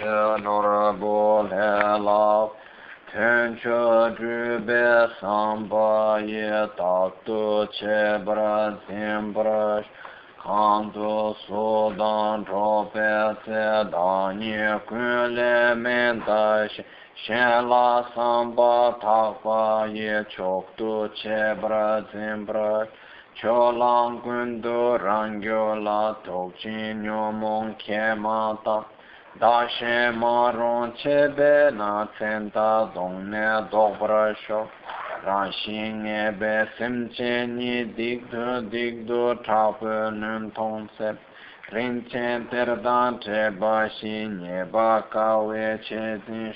honorable love ten cho ju be sam ba ye ta tu che bra zim bra kan tu so dan tro pe se da ni ku le men da shen la sam ba ta pa ye chok tu che bra zim bra cho lang kun du rang yo la tok chin yo mong kye ma ta da she ma rong che be na tsen ta dong ne dok bra sho ran shi nye be sim che ni dik du dik du tra pe. Num tong se rin chen ter dan che ba shi nye ba ka we che zin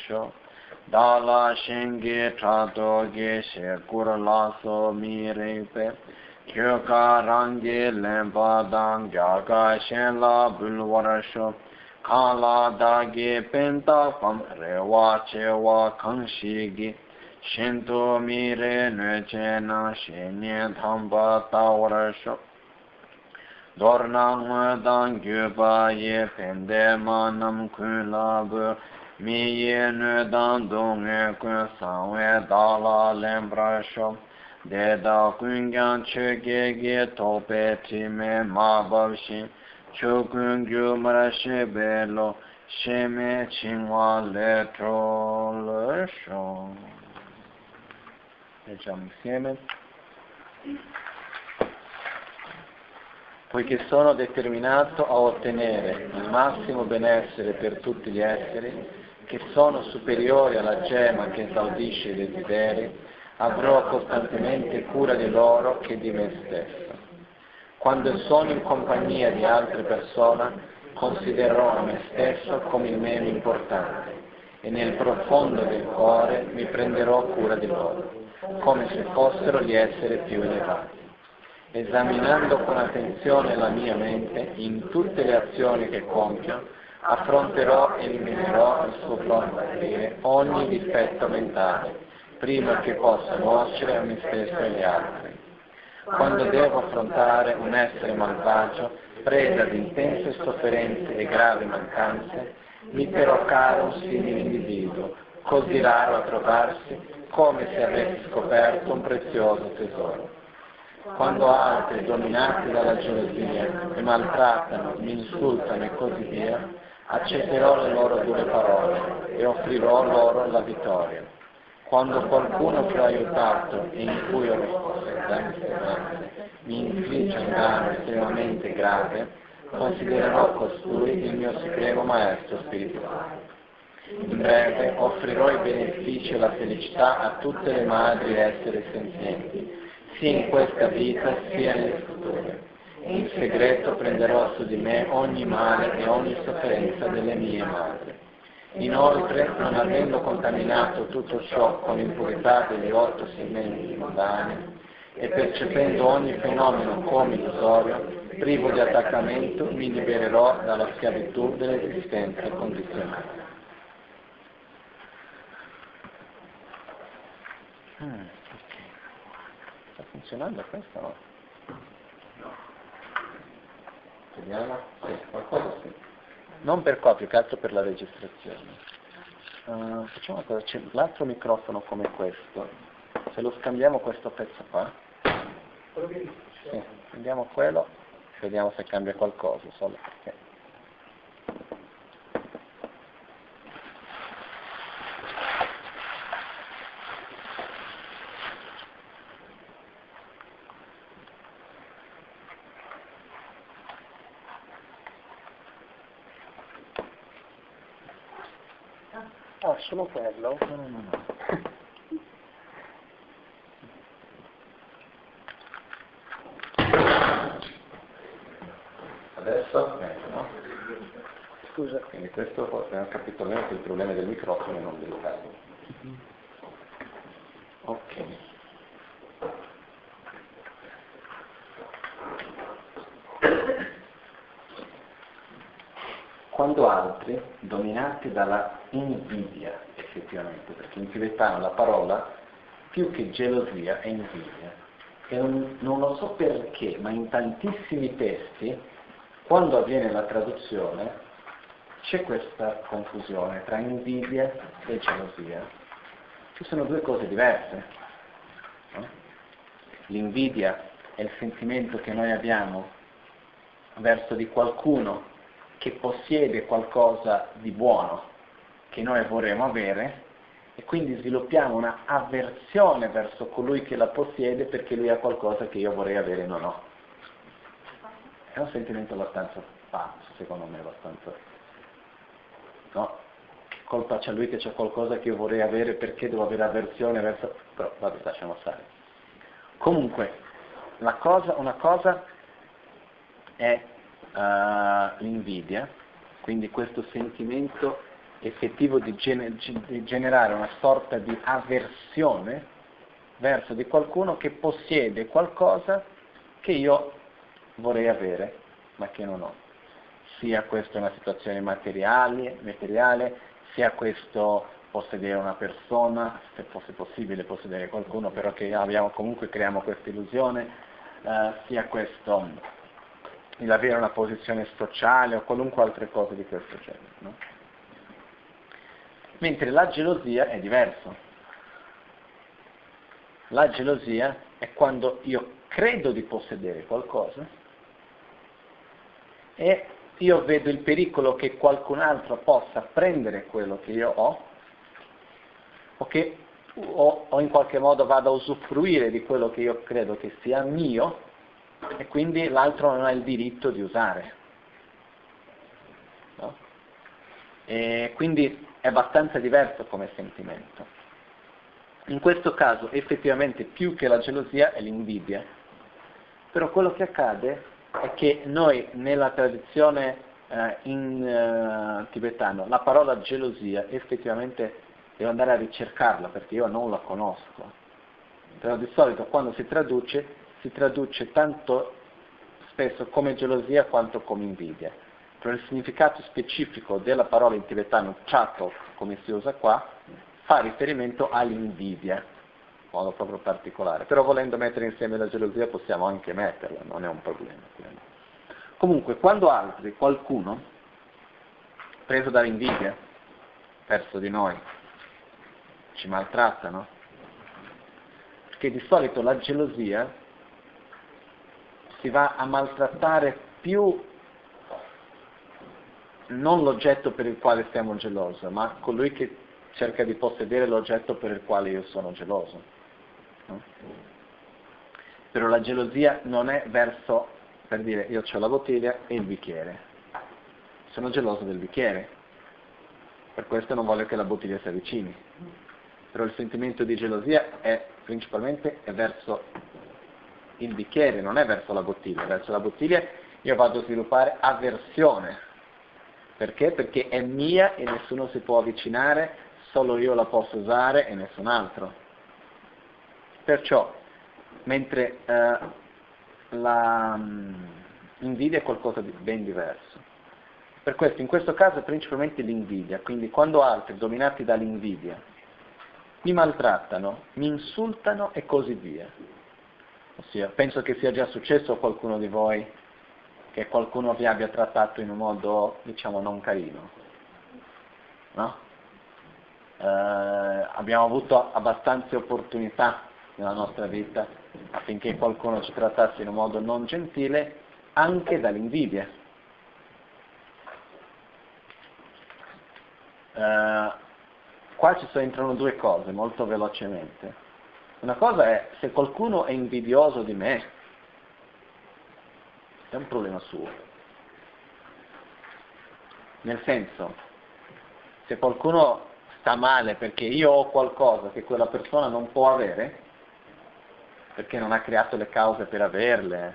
sho da la shin ge tra do ge she kur la so mi ring pe kyo ka rangi lempa dang kya ka shen la bulwara sho ka la da gi penta pam re wa che wa kang shi gi. Shen to mi re nue che na shen nye tham pa ta wara sho. Dor na ngwe dang gyu pa ye pen de ma nam kun la bu. Mi ye nue dang dong e kun sa we da la lembra sho. De da kun gyang che ge ge to pe ti me ma ba shin cho kun gyu ma ra she be lo she me chin wa le tro le sho leggiamo insieme. Poiché sono determinato a ottenere il massimo benessere per tutti gli esseri che sono superiori alla gemma che esaudisce i desideri avrò costantemente cura di loro che di me stesso. Quando sono in compagnia di altre persone, considererò me stesso come il meno importante e nel profondo del cuore mi prenderò cura di loro, come se fossero gli esseri più elevati. Esaminando con attenzione la mia mente, in tutte le azioni che compio, affronterò e eliminerò il suo pronto ogni difetto mentale prima che possa nuocere a me stesso e agli altri. Quando devo affrontare un essere malvagio, preda di intense sofferenze e gravi mancanze, mi terrò caro un simile individuo, così raro a trovarsi, come se avessi scoperto un prezioso tesoro. Quando altri, dominati dalla gelosia, mi maltrattano, mi insultano e così via, accetterò le loro dure parole e offrirò loro la vittoria quando qualcuno che ho aiutato e in cui ho risposto mi infligge un danno estremamente grave, considererò costui il mio supremo maestro spirituale. In breve, offrirò i benefici e la felicità a tutte le madri e esseri senzienti, sia in questa vita sia nel futuro. In segreto prenderò su di me ogni male e ogni sofferenza delle mie madri Inoltre, non avendo contaminato tutto ciò con l'impurità degli otto segmenti mondani e percependo ogni fenomeno come illusorio, privo di attaccamento, mi libererò dalla schiavitù dell'esistenza condizionata. Okay. Sta funzionando questo? No. Vediamo? Sì, qualcosa sì non per qua, più che altro per la registrazione. Uh, facciamo una cosa, c'è l'altro microfono come questo, se lo scambiamo questo pezzo qua, sì, prendiamo quello, vediamo se cambia qualcosa, solo perché. Solo quello? No, no, no, no. Adesso, ecco, no? Scusa. Quindi questo abbiamo capito almeno che il problema del microfono e non del caso. Ok. Quando altri, dominati dalla invidia, effettivamente, perché in tibetano la parola più che gelosia è invidia. E non, non lo so perché, ma in tantissimi testi, quando avviene la traduzione, c'è questa confusione tra invidia e gelosia. Ci sono due cose diverse. No? L'invidia è il sentimento che noi abbiamo verso di qualcuno che possiede qualcosa di buono che noi vorremmo avere e quindi sviluppiamo una avversione verso colui che la possiede perché lui ha qualcosa che io vorrei avere e non ho. È un sentimento abbastanza pazzo, secondo me, abbastanza... No? Colpa c'è lui che c'è qualcosa che io vorrei avere perché devo avere avversione verso... Però vabbè, lasciamo stare. Comunque, cosa, una cosa è uh, l'invidia, quindi questo sentimento effettivo di, gener- di generare una sorta di avversione verso di qualcuno che possiede qualcosa che io vorrei avere, ma che non ho. Sia questa una situazione materiale, materiale sia questo possedere una persona, se fosse possibile possedere qualcuno, però che abbiamo, comunque creiamo questa illusione, eh, sia questo l'avere una posizione sociale o qualunque altra cosa di questo genere. No? Mentre la gelosia è diverso. La gelosia è quando io credo di possedere qualcosa e io vedo il pericolo che qualcun altro possa prendere quello che io ho o che o, o in qualche modo vada a usufruire di quello che io credo che sia mio e quindi l'altro non ha il diritto di usare. No? Quindi è abbastanza diverso come sentimento. In questo caso effettivamente più che la gelosia è l'invidia, però quello che accade è che noi nella tradizione eh, in eh, tibetano la parola gelosia effettivamente devo andare a ricercarla perché io non la conosco. Però di solito quando si traduce si traduce tanto spesso come gelosia quanto come invidia. Però il significato specifico della parola in tibetano chato, come si usa qua, fa riferimento all'invidia, in modo proprio particolare. Però volendo mettere insieme la gelosia possiamo anche metterla, non è un problema. Comunque, quando altri, qualcuno, preso dall'invidia verso di noi, ci maltrattano, perché di solito la gelosia si va a maltrattare più non l'oggetto per il quale stiamo gelosi, ma colui che cerca di possedere l'oggetto per il quale io sono geloso. No? Però la gelosia non è verso, per dire, io ho la bottiglia e il bicchiere. Sono geloso del bicchiere, per questo non voglio che la bottiglia si avvicini però il sentimento di gelosia è principalmente è verso il bicchiere, non è verso la bottiglia, verso la bottiglia io vado a sviluppare avversione. Perché? Perché è mia e nessuno si può avvicinare, solo io la posso usare e nessun altro. Perciò, mentre eh, la um, invidia è qualcosa di ben diverso. Per questo, in questo caso è principalmente l'invidia, quindi quando altri, dominati dall'invidia, mi maltrattano, mi insultano e così via. Ossia, penso che sia già successo a qualcuno di voi che qualcuno vi abbia trattato in un modo, diciamo, non carino. No? Eh, abbiamo avuto abbastanza opportunità nella nostra vita affinché qualcuno ci trattasse in un modo non gentile, anche dall'invidia. Eh, Qua ci entrano due cose molto velocemente. Una cosa è se qualcuno è invidioso di me, è un problema suo. Nel senso, se qualcuno sta male perché io ho qualcosa che quella persona non può avere, perché non ha creato le cause per averle,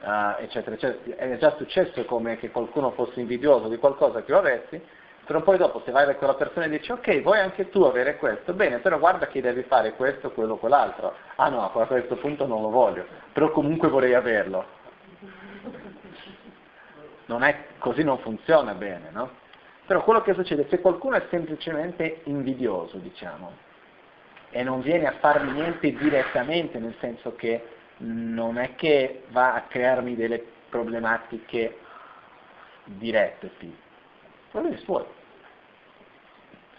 uh, eccetera, eccetera, è già successo come che qualcuno fosse invidioso di qualcosa che io avessi, però poi dopo se vai da quella persona e dici ok, vuoi anche tu avere questo, bene, però guarda che devi fare questo, quello, quell'altro. Ah no, a questo punto non lo voglio, però comunque vorrei averlo. Non è, così non funziona bene, no? Però quello che succede, se qualcuno è semplicemente invidioso, diciamo, e non viene a farmi niente direttamente, nel senso che non è che va a crearmi delle problematiche dirette, sì problemi suoi.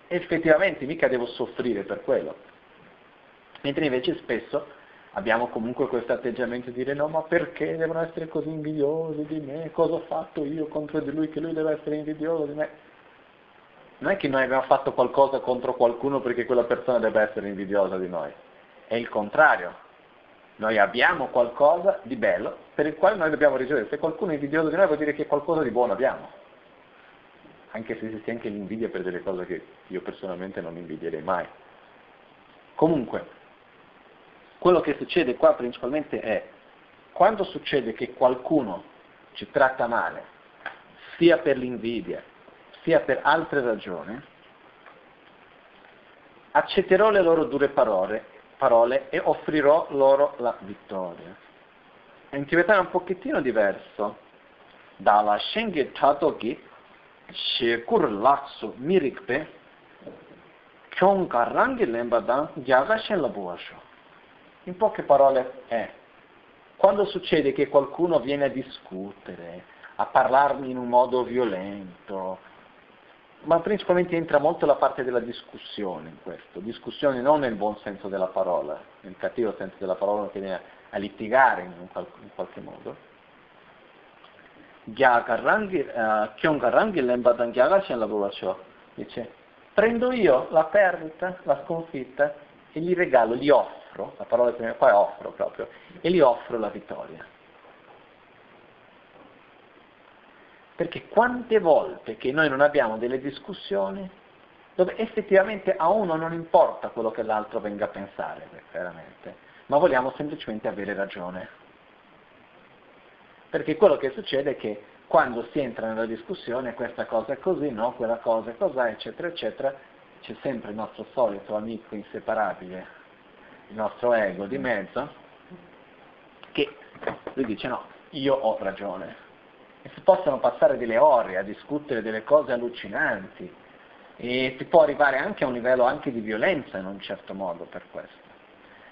Effettivamente mica devo soffrire per quello. Mentre invece spesso abbiamo comunque questo atteggiamento di dire no, ma perché devono essere così invidiosi di me? Cosa ho fatto io contro di lui che lui deve essere invidioso di me? Non è che noi abbiamo fatto qualcosa contro qualcuno perché quella persona deve essere invidiosa di noi, è il contrario. Noi abbiamo qualcosa di bello per il quale noi dobbiamo ricevere. Se qualcuno è invidioso di noi vuol dire che qualcosa di buono abbiamo. Anche se esiste anche l'invidia per delle cose che io personalmente non invidierei mai. Comunque, quello che succede qua principalmente è quando succede che qualcuno ci tratta male, sia per l'invidia, sia per altre ragioni, accetterò le loro dure parole parole e offrirò loro la vittoria. In tibetano è un pochettino diverso. Dalla Shenge Tatoki, Shekur Laksu Mirikpe, Kyonka Rangi Lembadan, Gyaga Shenlabuasho. In poche parole è, quando succede che qualcuno viene a discutere, a parlarmi in un modo violento, ma principalmente entra molto la parte della discussione in questo, discussione non nel buon senso della parola, nel cattivo senso della parola che viene a litigare in, qualche, in qualche modo. Dice, prendo io la perdita, la sconfitta e gli regalo, gli offro, la parola che qua è offro proprio, e gli offro la vittoria. Perché quante volte che noi non abbiamo delle discussioni dove effettivamente a uno non importa quello che l'altro venga a pensare, veramente, ma vogliamo semplicemente avere ragione. Perché quello che succede è che quando si entra nella discussione questa cosa è così, no, quella cosa è così, eccetera, eccetera, c'è sempre il nostro solito amico inseparabile, il nostro ego di mezzo, che lui dice no, io ho ragione, e si possono passare delle ore a discutere delle cose allucinanti e si può arrivare anche a un livello anche di violenza in un certo modo per questo.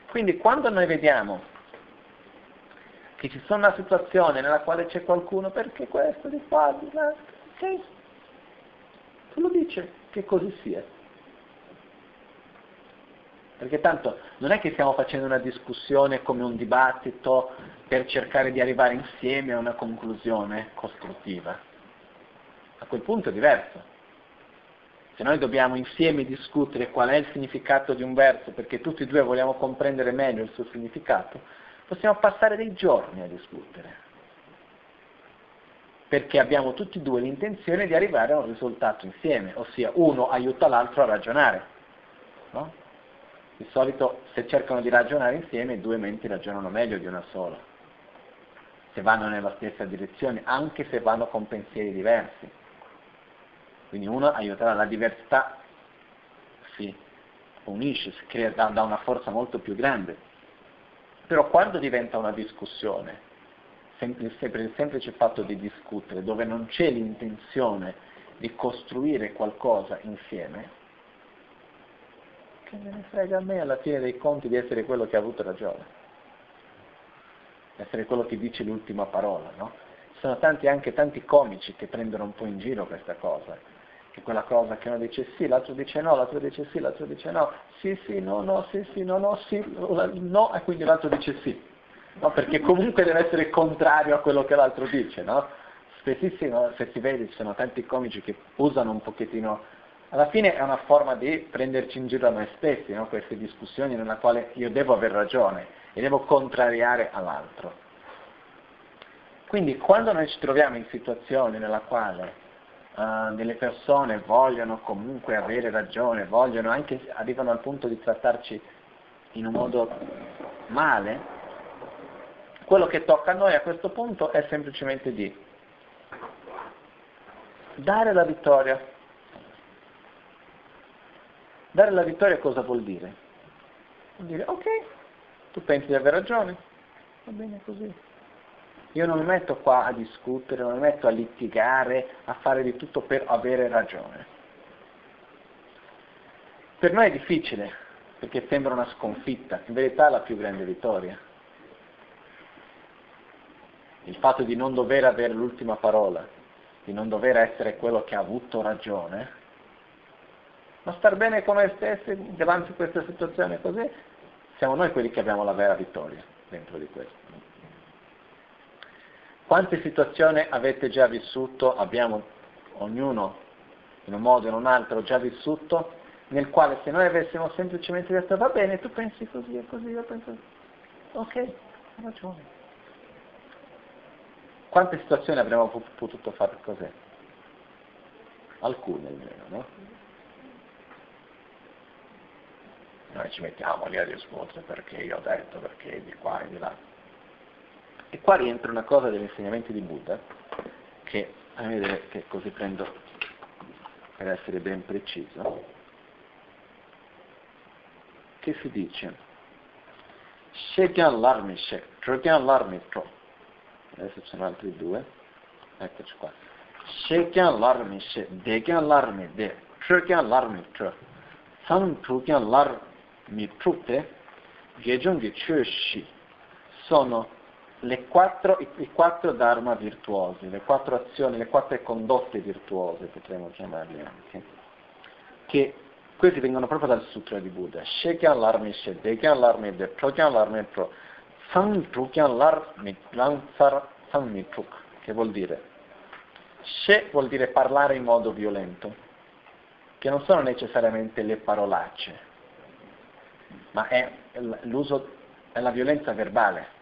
Quindi quando noi vediamo che ci sono una situazione nella quale c'è qualcuno perché questo di qua, di là, ok, se lo dice che così sia. Perché tanto non è che stiamo facendo una discussione come un dibattito per cercare di arrivare insieme a una conclusione costruttiva. A quel punto è diverso. Se noi dobbiamo insieme discutere qual è il significato di un verso perché tutti e due vogliamo comprendere meglio il suo significato, possiamo passare dei giorni a discutere. Perché abbiamo tutti e due l'intenzione di arrivare a un risultato insieme, ossia uno aiuta l'altro a ragionare. No? Di solito se cercano di ragionare insieme due menti ragionano meglio di una sola, se vanno nella stessa direzione, anche se vanno con pensieri diversi. Quindi uno aiuterà la diversità, si unisce, si crea, da, da una forza molto più grande. Però quando diventa una discussione, sempre, sempre il semplice fatto di discutere, dove non c'è l'intenzione di costruire qualcosa insieme, che me ne frega a me alla fine dei conti di essere quello che ha avuto ragione, essere quello che dice l'ultima parola, no? Ci sono tanti, anche tanti comici che prendono un po' in giro questa cosa, che quella cosa che uno dice sì, l'altro dice no, l'altro dice sì, l'altro dice no, sì, sì, no, no, sì, sì, no, no, sì, no, e quindi l'altro dice sì, no? Perché comunque deve essere contrario a quello che l'altro dice, no? Spessissimo, se si vede, ci sono tanti comici che usano un pochettino alla fine è una forma di prenderci in giro a noi stessi, no? queste discussioni nella quale io devo aver ragione e devo contrariare all'altro. Quindi quando noi ci troviamo in situazioni nella quale uh, delle persone vogliono comunque avere ragione, vogliono anche, arrivano al punto di trattarci in un modo male, quello che tocca a noi a questo punto è semplicemente di dare la vittoria Dare la vittoria cosa vuol dire? Vuol dire, ok, tu pensi di aver ragione, va bene così. Io non mi metto qua a discutere, non mi metto a litigare, a fare di tutto per avere ragione. Per noi è difficile, perché sembra una sconfitta, in verità è la più grande vittoria. Il fatto di non dover avere l'ultima parola, di non dover essere quello che ha avuto ragione, ma star bene con noi stessi davanti a questa situazione così, siamo noi quelli che abbiamo la vera vittoria dentro di questo. Quante situazioni avete già vissuto, abbiamo ognuno in un modo o in un altro già vissuto, nel quale se noi avessimo semplicemente detto va bene, tu pensi così e così, io penso ok, hai ragione. Quante situazioni avremmo potuto fare così? Alcune almeno, no? Noi ci mettiamo lì a discutere perché io ho detto, perché di qua e di là. E qua rientra una cosa degli insegnamenti di Buddha, che a vedere che così prendo per essere ben preciso, che si dice Shekyan Larmi Shek, Trokyan Larmi Tro. Adesso ci sono altri due, eccoci qua. Shekyan Larmi Shek, Dekyan Larmi De, Trokyan Larmi Tro. San Trokyan Larmi Trute, Gejungi Chushi, sono le quattro, i, i, quattro dharma virtuosi, le quattro azioni, le quattro condotte virtuose, potremmo chiamarle anche, che questi vengono proprio dal sutra di Buddha. Shekyan larmi she, dekyan larmi de, prokyan larmi pro, san trukyan larmi lansar san mitruk, che vuol dire? She vuol dire parlare in modo violento, che non sono necessariamente le parolacce, ma è l'uso, è la violenza verbale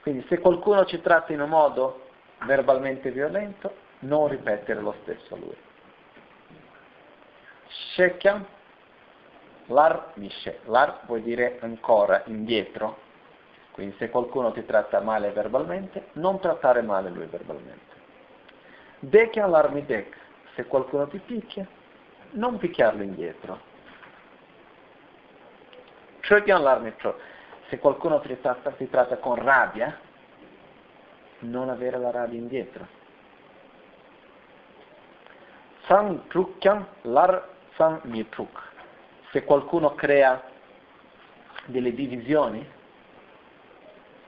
quindi se qualcuno ci tratta in un modo verbalmente violento, non ripetere lo stesso a lui. Shekyam, lar mishe. Lar vuol dire ancora, indietro. Quindi se qualcuno ti tratta male verbalmente, non trattare male lui verbalmente. Dekyan lar midek. Se qualcuno ti picchia, non picchiarlo indietro. Chögyan lar mitro se qualcuno ti tratta, ti tratta con rabbia, non avere la rabbia indietro. San trukkyan lar san mitruk. Se qualcuno crea delle divisioni,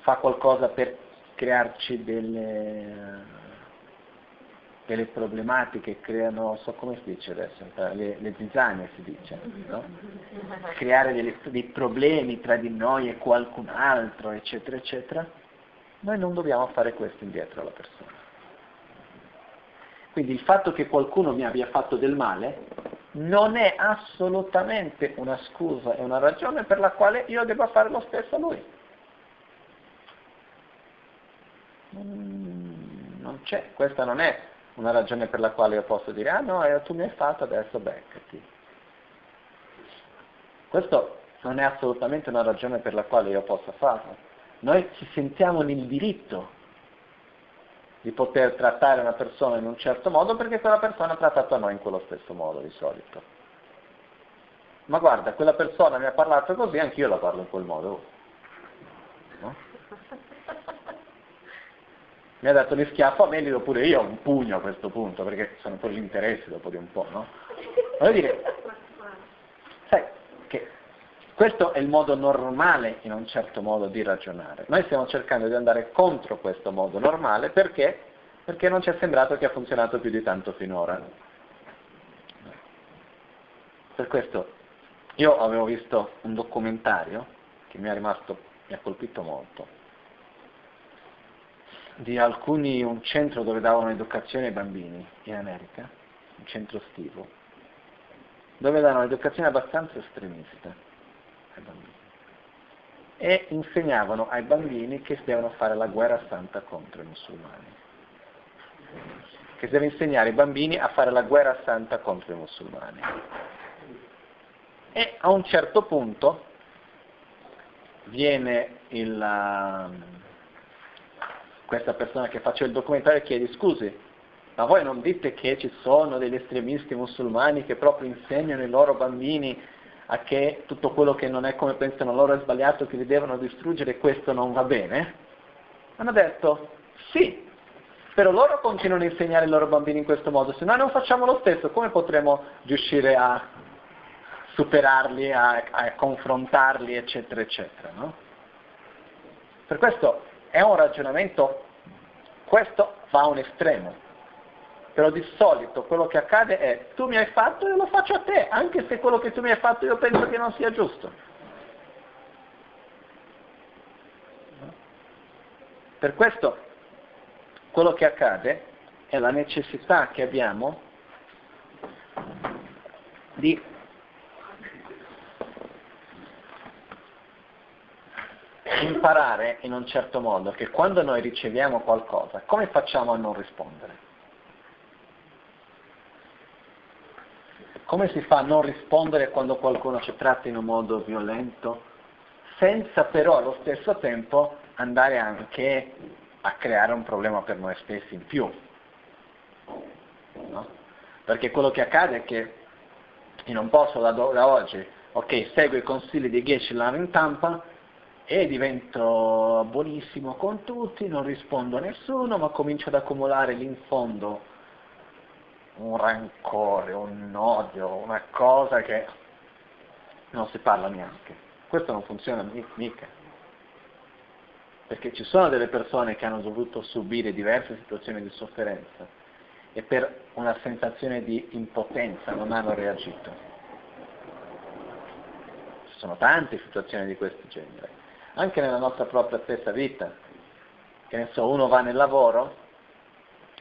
fa qualcosa per crearci delle, delle problematiche, creano, so come si dice adesso, le, le zizzanie si dice, no? creare delle, dei problemi tra di noi e qualcun altro, eccetera, eccetera, noi non dobbiamo fare questo indietro alla persona. Quindi il fatto che qualcuno mi abbia fatto del male non è assolutamente una scusa e una ragione per la quale io debba fare lo stesso a lui. Non c'è, questa non è una ragione per la quale io posso dire, ah no, eh, tu mi hai fatto, adesso beccati. Questo non è assolutamente una ragione per la quale io possa farlo. Noi ci sentiamo nel diritto di poter trattare una persona in un certo modo perché quella persona ha trattato a noi in quello stesso modo di solito. Ma guarda, quella persona mi ha parlato così, anch'io la parlo in quel modo. No? Mi ha dato gli schiaffo a me, li do pure io un pugno a questo punto, perché sono poi gli interessi dopo di un po', no? Voglio dire, sai, che questo è il modo normale, in un certo modo, di ragionare. Noi stiamo cercando di andare contro questo modo normale perché? Perché non ci è sembrato che ha funzionato più di tanto finora. Per questo io avevo visto un documentario che mi rimasto, mi ha colpito molto, di alcuni, un centro dove davano educazione ai bambini in America, un centro estivo, dove davano educazione abbastanza estremista ai bambini. E insegnavano ai bambini che devono fare la guerra santa contro i musulmani. Che si deve insegnare ai bambini a fare la guerra santa contro i musulmani. E a un certo punto viene il, questa persona che faceva il documentario chiede scusi, ma voi non dite che ci sono degli estremisti musulmani che proprio insegnano ai loro bambini a che tutto quello che non è come pensano loro è sbagliato, che li devono distruggere, questo non va bene? Hanno detto sì, però loro continuano a insegnare ai loro bambini in questo modo, se noi non facciamo lo stesso, come potremo riuscire a superarli, a, a confrontarli, eccetera, eccetera, no? Per questo è un ragionamento Questo va a un estremo. Però di solito quello che accade è tu mi hai fatto e lo faccio a te, anche se quello che tu mi hai fatto io penso che non sia giusto. Per questo quello che accade è la necessità che abbiamo di imparare in un certo modo che quando noi riceviamo qualcosa, come facciamo a non rispondere? Come si fa a non rispondere quando qualcuno ci tratta in un modo violento, senza però allo stesso tempo andare anche a creare un problema per noi stessi in più? No? Perché quello che accade è che io non posso da, da oggi, ok, seguo i consigli di Geshe in Tampa, e divento buonissimo con tutti, non rispondo a nessuno, ma comincio ad accumulare lì in fondo un rancore, un odio, una cosa che non si parla neanche. Questo non funziona mica. Perché ci sono delle persone che hanno dovuto subire diverse situazioni di sofferenza e per una sensazione di impotenza non hanno reagito. Ci sono tante situazioni di questo genere anche nella nostra propria stessa vita. Che ne so, uno va nel lavoro,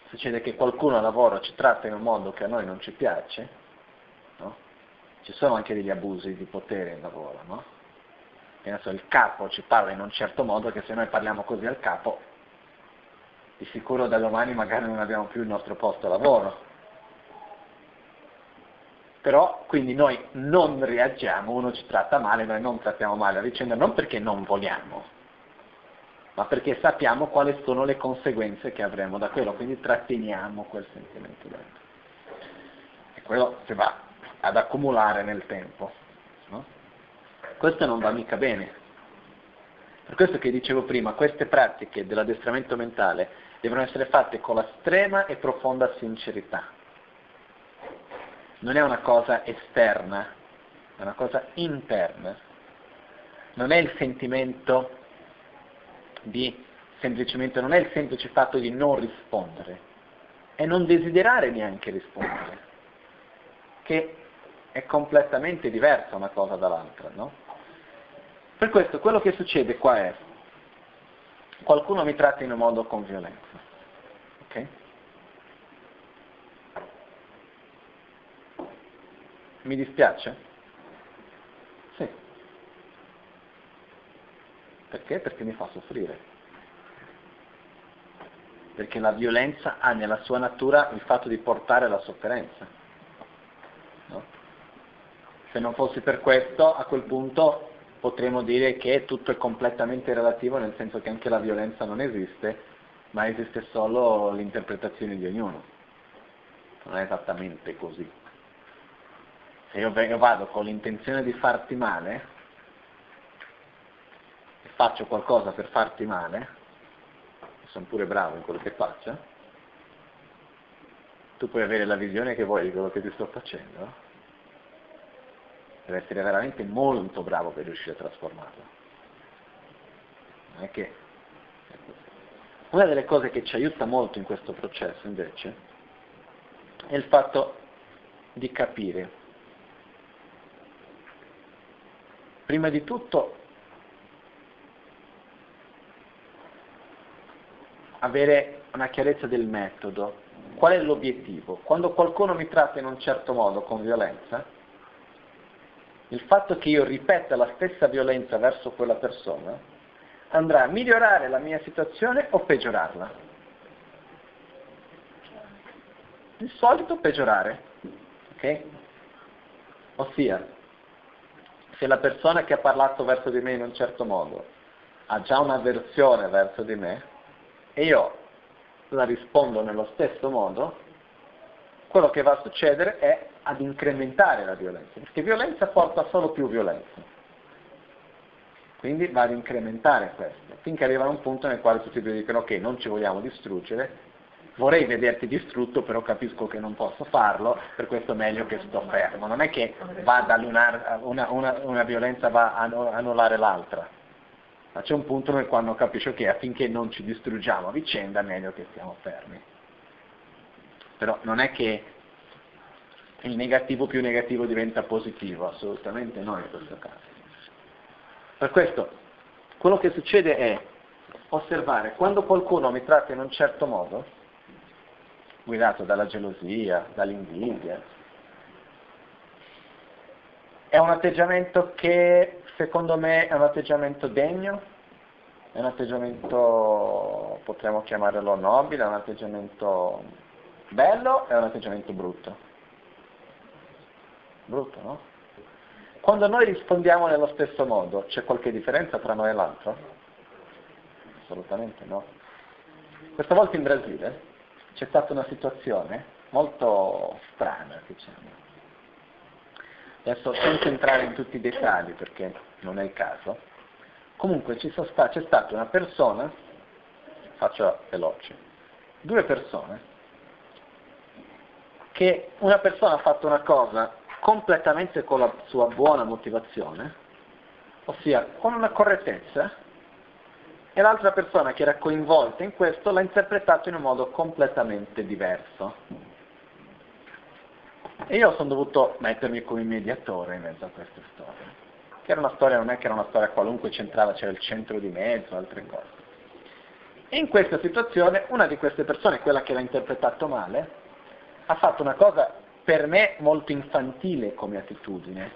succede che qualcuno al lavoro ci tratta in un modo che a noi non ci piace, no? Ci sono anche degli abusi di potere in lavoro, no? Che ne so, il capo ci parla in un certo modo che se noi parliamo così al capo, di sicuro da domani magari non abbiamo più il nostro posto lavoro però quindi noi non reagiamo, uno ci tratta male, noi non trattiamo male la vicenda, non perché non vogliamo, ma perché sappiamo quali sono le conseguenze che avremo da quello, quindi tratteniamo quel sentimento dentro. E quello si va ad accumulare nel tempo. No? Questo non va mica bene. Per questo che dicevo prima, queste pratiche dell'addestramento mentale devono essere fatte con la estrema e profonda sincerità non è una cosa esterna, è una cosa interna. Non è il sentimento di semplicemente, non è il semplice fatto di non rispondere, è non desiderare neanche rispondere, che è completamente diversa una cosa dall'altra, no? Per questo quello che succede qua è, qualcuno mi tratta in un modo con violenza, ok? Mi dispiace? Sì. Perché? Perché mi fa soffrire. Perché la violenza ha nella sua natura il fatto di portare la sofferenza. No? Se non fosse per questo, a quel punto potremmo dire che tutto è completamente relativo, nel senso che anche la violenza non esiste, ma esiste solo l'interpretazione di ognuno. Non è esattamente così se io, vado con l'intenzione di farti male, e faccio qualcosa per farti male, sono pure bravo in quello che faccio, tu puoi avere la visione che vuoi di quello che ti sto facendo, deve essere veramente molto bravo per riuscire a trasformarlo. Non è che... Una delle cose che ci aiuta molto in questo processo invece è il fatto di capire Prima di tutto avere una chiarezza del metodo. Qual è l'obiettivo? Quando qualcuno mi tratta in un certo modo con violenza, il fatto che io ripeta la stessa violenza verso quella persona andrà a migliorare la mia situazione o peggiorarla? Di solito peggiorare, ok? Ossia, se la persona che ha parlato verso di me in un certo modo ha già un'avversione verso di me e io la rispondo nello stesso modo, quello che va a succedere è ad incrementare la violenza, perché violenza porta solo più violenza. Quindi va ad incrementare questo, finché arriva a un punto nel quale tutti due dicono ok, non ci vogliamo distruggere, vorrei vederti distrutto, però capisco che non posso farlo, per questo è meglio che sto fermo. Non è che una, una, una violenza va a annullare l'altra. Ma c'è un punto nel quale capisce che affinché non ci distruggiamo a vicenda è meglio che stiamo fermi. Però non è che il negativo più negativo diventa positivo, assolutamente no in questo caso. Per questo, quello che succede è osservare quando qualcuno mi tratta in un certo modo, guidato dalla gelosia, dall'invidia, è un atteggiamento che secondo me è un atteggiamento degno, è un atteggiamento, potremmo chiamarlo nobile, è un atteggiamento bello, è un atteggiamento brutto. Brutto, no? Quando noi rispondiamo nello stesso modo, c'è qualche differenza tra noi e l'altro? Assolutamente no. Questa volta in Brasile c'è stata una situazione molto strana, diciamo. Adesso senza entrare in tutti i dettagli perché non è il caso, comunque sta, c'è stata una persona, faccio veloce, due persone, che una persona ha fatto una cosa completamente con la sua buona motivazione, ossia con una correttezza, e l'altra persona che era coinvolta in questo l'ha interpretato in un modo completamente diverso. E io sono dovuto mettermi come mediatore in mezzo a queste storie. Che era una storia, non è che era una storia qualunque centrale, c'era il centro di mezzo, altre cose. E in questa situazione una di queste persone, quella che l'ha interpretato male, ha fatto una cosa per me molto infantile come attitudine,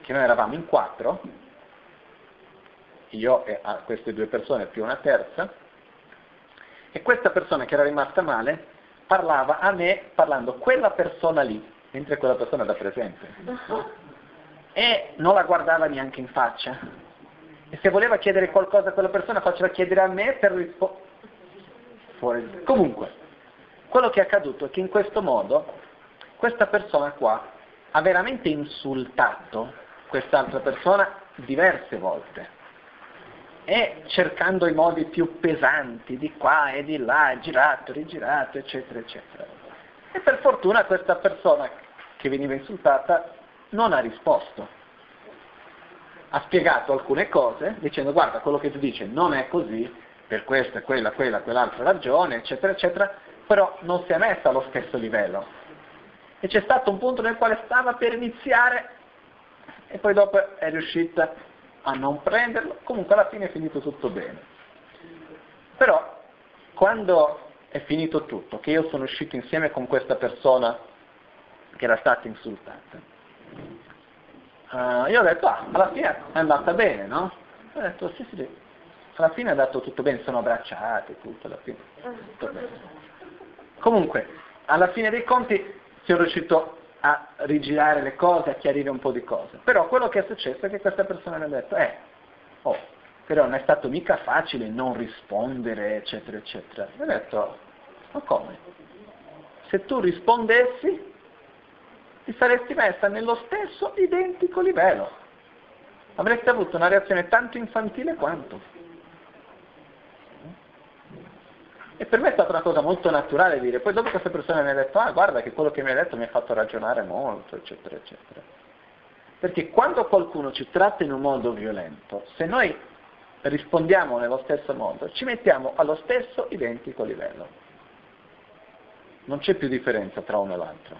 che noi eravamo in quattro, io e queste due persone più una terza, e questa persona che era rimasta male parlava a me parlando quella persona lì, mentre quella persona era presente. E non la guardava neanche in faccia. E se voleva chiedere qualcosa a quella persona faceva chiedere a me per rispondere. Comunque, quello che è accaduto è che in questo modo questa persona qua ha veramente insultato quest'altra persona diverse volte e cercando i modi più pesanti di qua e di là, girato, rigirato, eccetera, eccetera. E per fortuna questa persona che veniva insultata non ha risposto. Ha spiegato alcune cose dicendo guarda quello che tu dici non è così, per questa, quella, quella, quell'altra ragione, eccetera, eccetera, però non si è messa allo stesso livello. E c'è stato un punto nel quale stava per iniziare e poi dopo è riuscita a non prenderlo, comunque alla fine è finito tutto bene. Però quando è finito tutto, che io sono uscito insieme con questa persona che era stata insultata, uh, io ho detto, ah, alla fine è andata bene, no? Ho detto, sì, sì, alla fine è andato tutto bene, sono abbracciati, tutto, alla fine, tutto bene. Comunque, alla fine dei conti sono riuscito a rigirare le cose, a chiarire un po' di cose. Però quello che è successo è che questa persona mi ha detto, eh, oh, però non è stato mica facile non rispondere, eccetera, eccetera. Mi ha detto, ma come? Se tu rispondessi, ti saresti messa nello stesso identico livello. Avresti avuto una reazione tanto infantile quanto. E per me è stata una cosa molto naturale dire, poi dopo questa persona mi ha detto, ah guarda che quello che mi ha detto mi ha fatto ragionare molto, eccetera, eccetera. Perché quando qualcuno ci tratta in un modo violento, se noi rispondiamo nello stesso modo, ci mettiamo allo stesso identico livello. Non c'è più differenza tra uno e l'altro.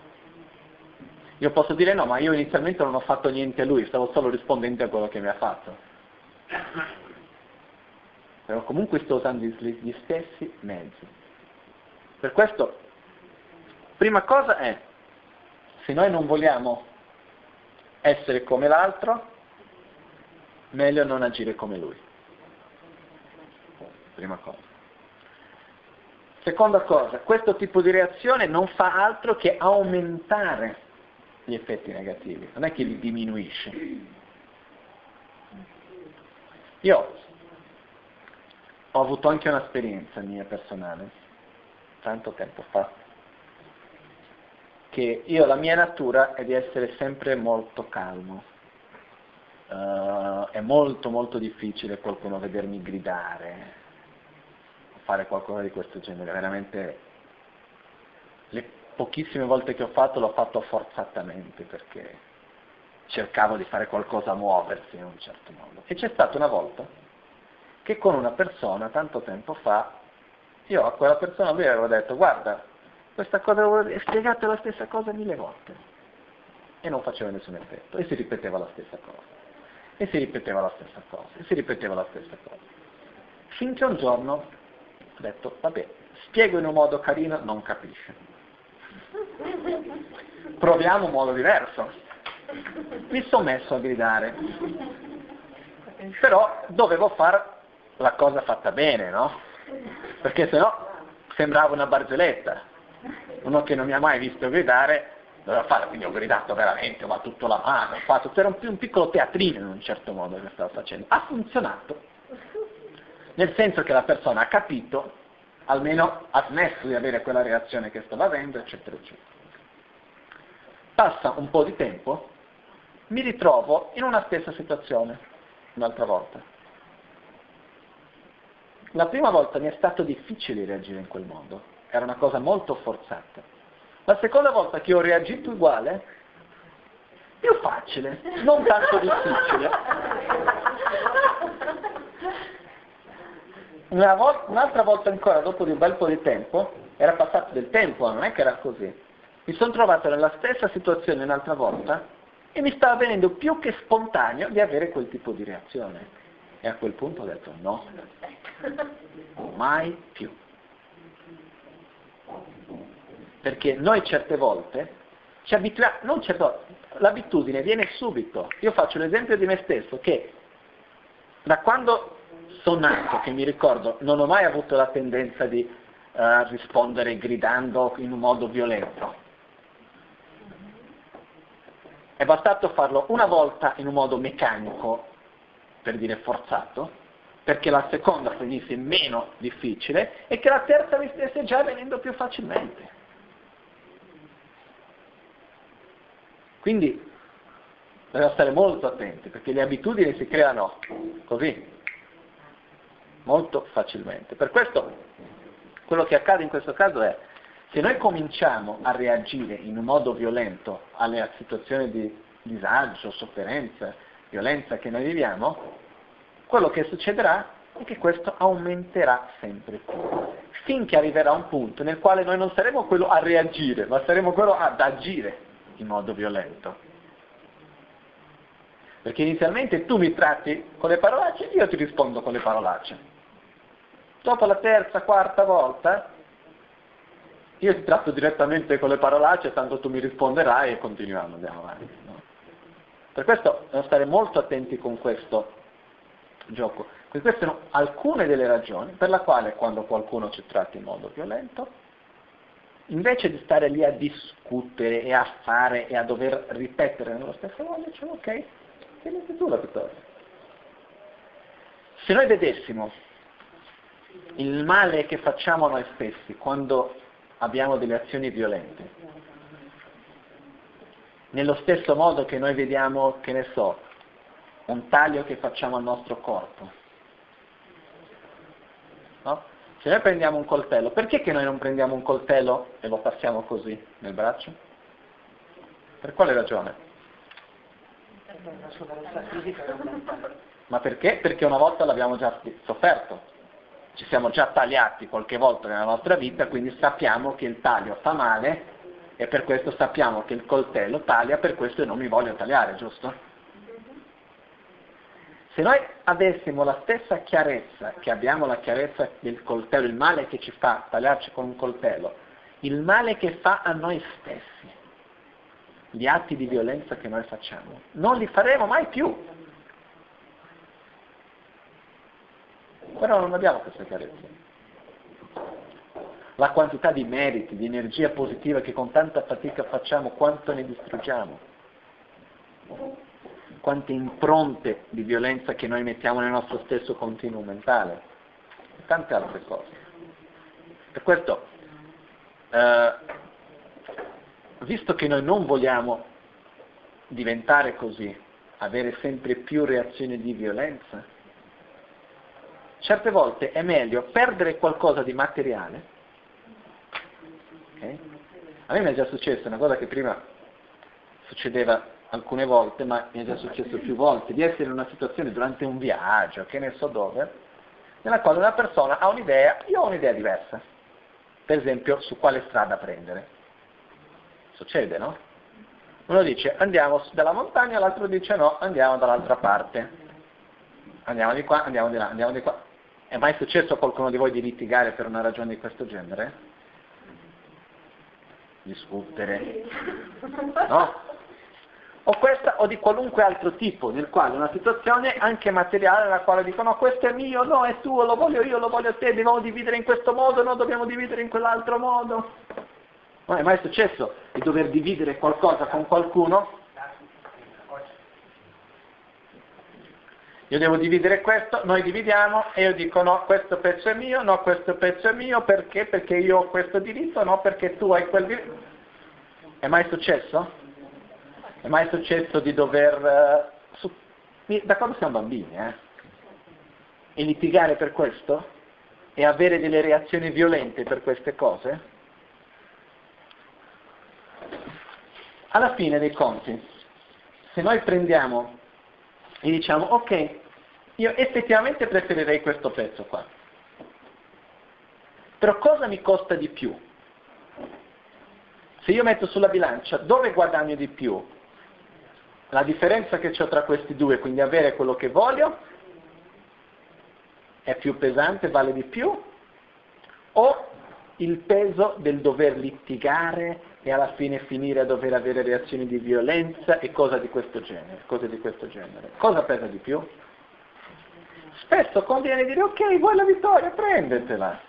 Io posso dire no, ma io inizialmente non ho fatto niente a lui, stavo solo rispondendo a quello che mi ha fatto però comunque sto usando gli stessi mezzi. Per questo, prima cosa è, se noi non vogliamo essere come l'altro, meglio non agire come lui. Prima cosa. Seconda cosa, questo tipo di reazione non fa altro che aumentare gli effetti negativi, non è che li diminuisce. Io ho avuto anche un'esperienza mia personale, tanto tempo fa, che io la mia natura è di essere sempre molto calmo. Uh, è molto molto difficile qualcuno vedermi gridare o fare qualcosa di questo genere, veramente le pochissime volte che ho fatto l'ho fatto forzatamente perché cercavo di fare qualcosa a muoversi in un certo modo. E c'è stata una volta che con una persona tanto tempo fa, io a quella persona lui avevo detto guarda, questa cosa l'avevo spiegato la stessa cosa mille volte e non faceva nessun effetto e si ripeteva la stessa cosa e si ripeteva la stessa cosa e si ripeteva la stessa cosa. Finché un giorno ho detto vabbè, spiego in un modo carino, non capisce. Proviamo un modo diverso. Mi sono messo a gridare, però dovevo fare la cosa fatta bene, no? Perché sennò sembrava una barzelletta. Uno che non mi ha mai visto gridare doveva fare, quindi ho gridato veramente, ma tutto la mano, ho fatto, era un, un piccolo teatrino in un certo modo che stavo facendo. Ha funzionato, nel senso che la persona ha capito, almeno ha smesso di avere quella reazione che stava avendo, eccetera, eccetera. Passa un po' di tempo, mi ritrovo in una stessa situazione, un'altra volta. La prima volta mi è stato difficile reagire in quel modo, era una cosa molto forzata. La seconda volta che ho reagito uguale, più facile, non tanto difficile. Una volta, un'altra volta ancora, dopo di un bel po' di tempo, era passato del tempo, non è che era così. Mi sono trovato nella stessa situazione un'altra volta e mi stava venendo più che spontaneo di avere quel tipo di reazione. E a quel punto ho detto no, mai più perché noi certe volte ci abituiamo, non certe l'abitudine viene subito. Io faccio l'esempio di me stesso che da quando sono nato, che mi ricordo, non ho mai avuto la tendenza di uh, rispondere gridando in un modo violento. È bastato farlo una volta in un modo meccanico, per dire forzato, perché la seconda venisse meno difficile e che la terza mi stesse già venendo più facilmente. Quindi bisogna stare molto attenti perché le abitudini si creano così, molto facilmente. Per questo quello che accade in questo caso è se noi cominciamo a reagire in un modo violento alle situazioni di disagio, sofferenza, violenza che noi viviamo, quello che succederà è che questo aumenterà sempre più, finché arriverà un punto nel quale noi non saremo quello a reagire, ma saremo quello ad agire in modo violento. Perché inizialmente tu mi tratti con le parolacce, io ti rispondo con le parolacce. Dopo la terza, quarta volta, io ti tratto direttamente con le parolacce, tanto tu mi risponderai e continuiamo, andiamo avanti. No? Per questo dobbiamo stare molto attenti con questo gioco. Queste sono alcune delle ragioni per la quale quando qualcuno ci tratta in modo violento, invece di stare lì a discutere e a fare e a dover ripetere nello stesso modo, diciamo ok, tieniti tu la piuttosto. Se noi vedessimo il male che facciamo noi stessi quando abbiamo delle azioni violente, nello stesso modo che noi vediamo, che ne so, un taglio che facciamo al nostro corpo, no? Se noi prendiamo un coltello, perché che noi non prendiamo un coltello e lo passiamo così nel braccio? Per quale ragione? Ma perché? Perché una volta l'abbiamo già sofferto. Ci siamo già tagliati qualche volta nella nostra vita, quindi sappiamo che il taglio fa male e per questo sappiamo che il coltello taglia, per questo non mi voglio tagliare, giusto? Se noi avessimo la stessa chiarezza che abbiamo la chiarezza del coltello, il male che ci fa tagliarci con un coltello, il male che fa a noi stessi, gli atti di violenza che noi facciamo, non li faremo mai più. Però non abbiamo questa chiarezza. La quantità di meriti, di energia positiva che con tanta fatica facciamo, quanto ne distruggiamo quante impronte di violenza che noi mettiamo nel nostro stesso continuo mentale e tante altre cose. Per questo, eh, visto che noi non vogliamo diventare così, avere sempre più reazioni di violenza, certe volte è meglio perdere qualcosa di materiale. Okay? A me mi è già successo una cosa che prima succedeva alcune volte, ma mi è già successo più volte, di essere in una situazione durante un viaggio, che ne so dove, nella quale una persona ha un'idea, io ho un'idea diversa, per esempio su quale strada prendere. Succede, no? Uno dice andiamo dalla montagna, l'altro dice no, andiamo dall'altra parte. Andiamo di qua, andiamo di là, andiamo di qua. È mai successo a qualcuno di voi di litigare per una ragione di questo genere? Discutere? No? O questa o di qualunque altro tipo, nel quale una situazione anche materiale nella quale dicono no, questo è mio, no, è tuo, lo voglio io, lo voglio te, dobbiamo dividere in questo modo, no, dobbiamo dividere in quell'altro modo. Non è mai successo di dover dividere qualcosa con qualcuno? Io devo dividere questo, noi dividiamo e io dico no, questo pezzo è mio, no, questo pezzo è mio, perché? Perché io ho questo diritto, no, perché tu hai quel diritto. È mai successo? È mai successo di dover... Uh, su, da quando siamo bambini, eh? E litigare per questo? E avere delle reazioni violente per queste cose? alla fine dei conti, se noi prendiamo e diciamo ok, io effettivamente preferirei questo pezzo qua, però cosa mi costa di più? Se io metto sulla bilancia dove guadagno di più? La differenza che ho tra questi due, quindi avere quello che voglio, è più pesante, vale di più? O il peso del dover litigare e alla fine finire a dover avere reazioni di violenza e cose di questo genere. Cose di questo genere. Cosa pesa di più? Spesso conviene dire ok, vuoi la vittoria, prendetela.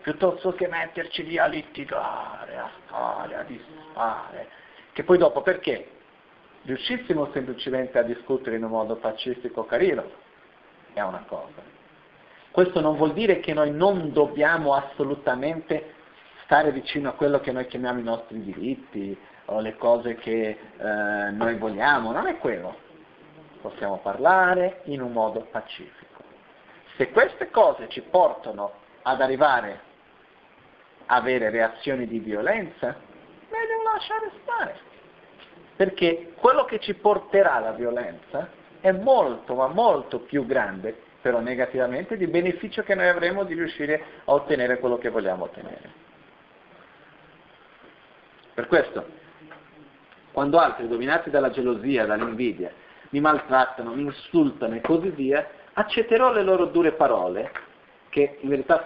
Piuttosto che metterci lì a litigare, a stare, a disfare. Che poi dopo perché? Riuscissimo semplicemente a discutere in un modo pacifico, carino, è una cosa questo non vuol dire che noi non dobbiamo assolutamente stare vicino a quello che noi chiamiamo i nostri diritti o le cose che eh, noi vogliamo, non è quello. Possiamo parlare in un modo pacifico. Se queste cose ci portano ad arrivare a avere reazioni di violenza, meglio lasciare stare. Perché quello che ci porterà alla violenza è molto, ma molto più grande però negativamente, di beneficio che noi avremo di riuscire a ottenere quello che vogliamo ottenere. Per questo, quando altri, dominati dalla gelosia, dall'invidia, mi maltrattano, mi insultano e così via, accetterò le loro dure parole, che in verità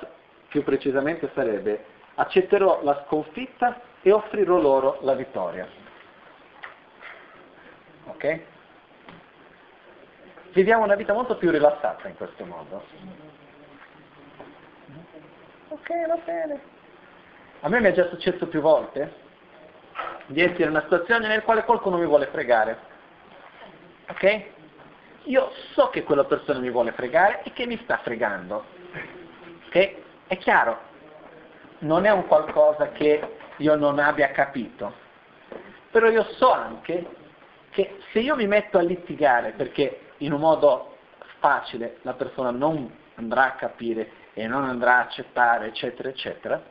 più precisamente sarebbe accetterò la sconfitta e offrirò loro la vittoria. Ok? Viviamo una vita molto più rilassata in questo modo. Ok, va bene. A me mi è già successo più volte di essere in una situazione nella quale qualcuno mi vuole fregare. Ok? Io so che quella persona mi vuole fregare e che mi sta fregando. Ok? È chiaro. Non è un qualcosa che io non abbia capito. Però io so anche che se io mi metto a litigare perché in un modo facile la persona non andrà a capire e non andrà a accettare, eccetera, eccetera,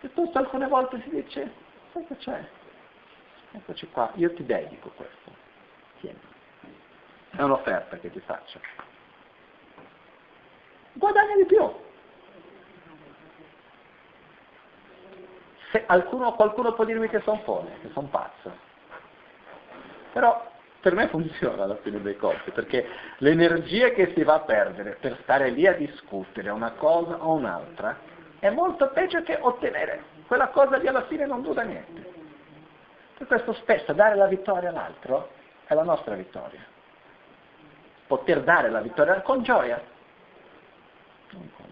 piuttosto alcune volte si dice, sai che c'è? Eccoci qua, io ti dedico questo. Tieni. È un'offerta che ti faccio. Guadagna di più. Se qualcuno, qualcuno può dirmi che sono folle, che sono pazzo. Però per me funziona alla fine dei conti, perché l'energia che si va a perdere per stare lì a discutere una cosa o un'altra è molto peggio che ottenere quella cosa lì alla fine non dura niente. Per questo spesso dare la vittoria all'altro è la nostra vittoria. Poter dare la vittoria con gioia, non con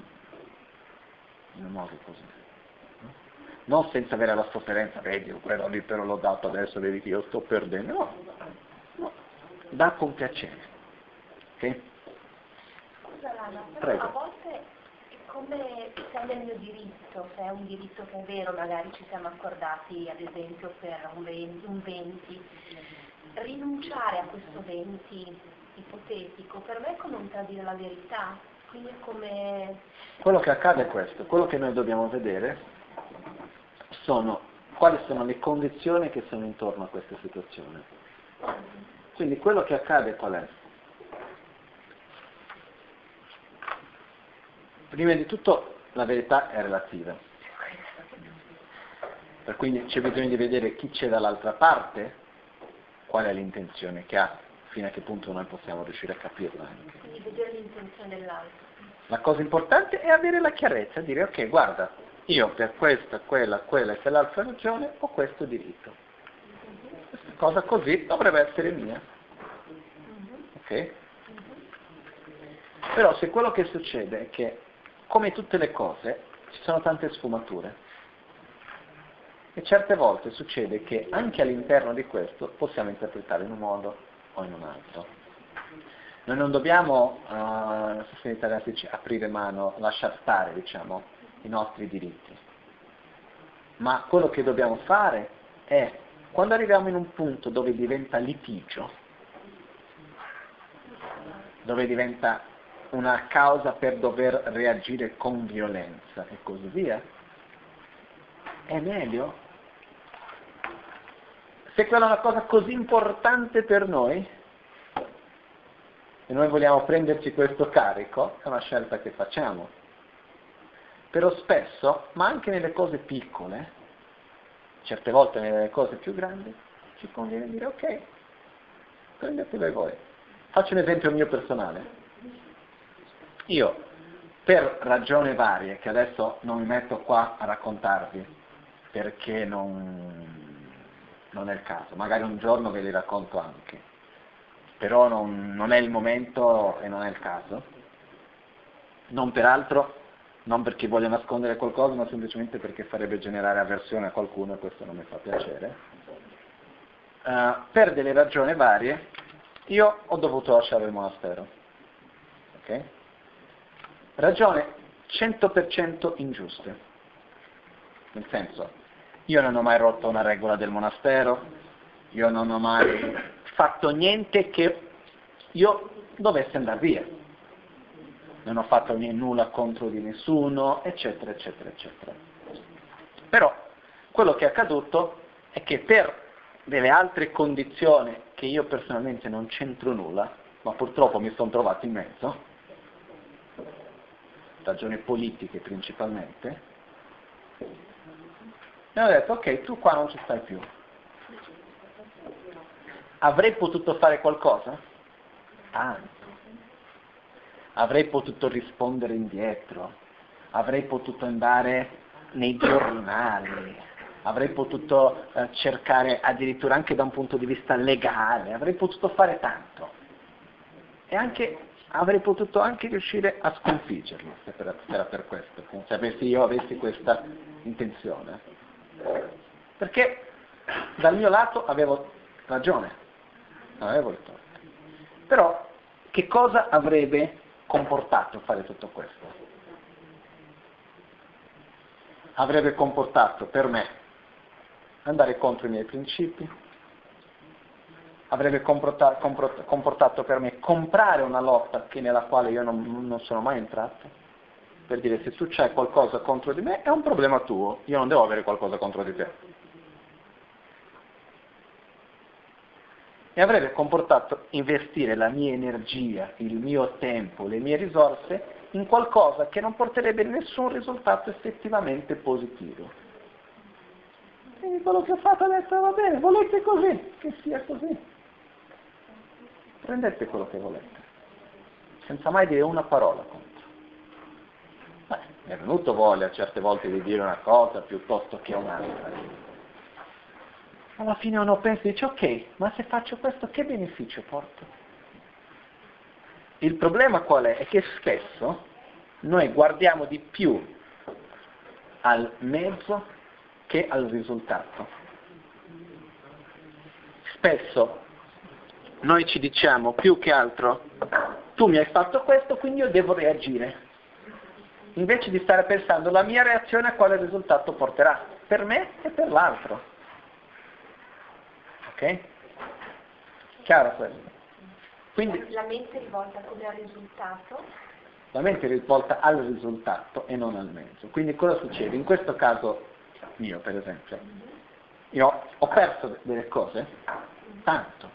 un modo così. Non senza avere la sofferenza, vedi, quello lì però l'ho dato adesso, vedi che io sto perdendo. No, dà con piacere. Okay? Scusa Lana, Prego. a volte è come è nel mio diritto, se è un diritto che è vero, magari ci siamo accordati ad esempio per un 20, un 20. rinunciare a questo 20 ipotetico per me è come un tradire la verità, quindi è come... Quello che accade è questo, quello che noi dobbiamo vedere sono quali sono le condizioni che sono intorno a questa situazione. Quindi quello che accade qual è? Prima di tutto la verità è relativa. Per cui c'è bisogno di vedere chi c'è dall'altra parte, qual è l'intenzione che ha, fino a che punto noi possiamo riuscire a capirla. Quindi vedere l'intenzione dell'altro. La cosa importante è avere la chiarezza, dire ok guarda, io per questa, quella, quella e quell'altra ragione ho questo diritto. Questa cosa così dovrebbe essere mia. Ok? Però se quello che succede è che, come tutte le cose, ci sono tante sfumature. E certe volte succede che anche all'interno di questo possiamo interpretare in un modo o in un altro. Noi non dobbiamo, in italiano si dice, aprire mano, lasciare stare, diciamo, i nostri diritti. Ma quello che dobbiamo fare è, quando arriviamo in un punto dove diventa litigio, dove diventa una causa per dover reagire con violenza e così via, è meglio. Se quella è una cosa così importante per noi, e noi vogliamo prenderci questo carico, è una scelta che facciamo. Però spesso, ma anche nelle cose piccole, certe volte nelle cose più grandi, ci conviene dire ok, prendetele voi. Faccio un esempio mio personale. Io, per ragioni varie, che adesso non mi metto qua a raccontarvi, perché non, non è il caso, magari un giorno ve li racconto anche, però non, non, è il momento e non è il caso. Non peraltro, non perché voglia nascondere qualcosa, ma semplicemente perché farebbe generare avversione a qualcuno e questo non mi fa piacere. Uh, per delle ragioni varie, io ho dovuto lasciare il monastero. Okay? Ragioni 100% ingiuste. Nel senso, io non ho mai rotto una regola del monastero, io non ho mai fatto niente che io dovesse andare via. Non ho fatto nulla contro di nessuno, eccetera, eccetera, eccetera. Però quello che è accaduto è che per delle altre condizioni che io personalmente non c'entro nulla, ma purtroppo mi sono trovato in mezzo, ragioni politiche principalmente, e ho detto ok, tu qua non ci stai più. Avrei potuto fare qualcosa? Tanto. Avrei potuto rispondere indietro, avrei potuto andare nei giornali, avrei potuto eh, cercare addirittura anche da un punto di vista legale, avrei potuto fare tanto. E anche avrei potuto anche riuscire a sconfiggerlo, se era per questo, se avessi, io avessi questa intenzione. Perché dal mio lato avevo ragione, avevo il torto. Però che cosa avrebbe comportato fare tutto questo? Avrebbe comportato per me andare contro i miei principi, avrebbe comportato per me comprare una lotta nella quale io non, non sono mai entrato, per dire se tu c'hai qualcosa contro di me è un problema tuo, io non devo avere qualcosa contro di te. E avrebbe comportato investire la mia energia, il mio tempo, le mie risorse in qualcosa che non porterebbe nessun risultato effettivamente positivo. Quindi quello che ho fatto adesso va bene, volete così, che sia così. Prendete quello che volete, senza mai dire una parola contro. Beh, mi è venuto voglia certe volte di dire una cosa piuttosto che un'altra. Alla fine uno pensa e dice ok, ma se faccio questo che beneficio porto? Il problema qual è? È che spesso noi guardiamo di più al mezzo che al risultato. Spesso noi ci diciamo più che altro, tu mi hai fatto questo, quindi io devo reagire. Invece di stare pensando la mia reazione a quale risultato porterà, per me e per l'altro. Ok? Chiaro questo? Quindi, la mente rivolta come al risultato? La mente è rivolta al risultato e non al mezzo. Quindi cosa succede? In questo caso mio, per esempio. Io ho perso delle cose, tanto,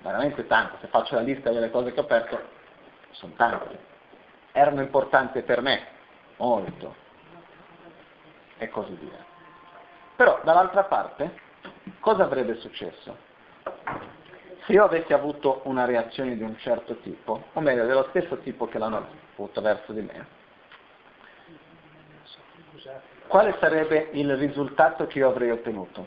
veramente tanto. Se faccio la lista delle cose che ho perso, sono tante. erano importanti per me, molto, e così via. Però dall'altra parte, cosa avrebbe successo? Se io avessi avuto una reazione di un certo tipo, o meglio, dello stesso tipo che l'hanno avuto verso di me, quale sarebbe il risultato che io avrei ottenuto?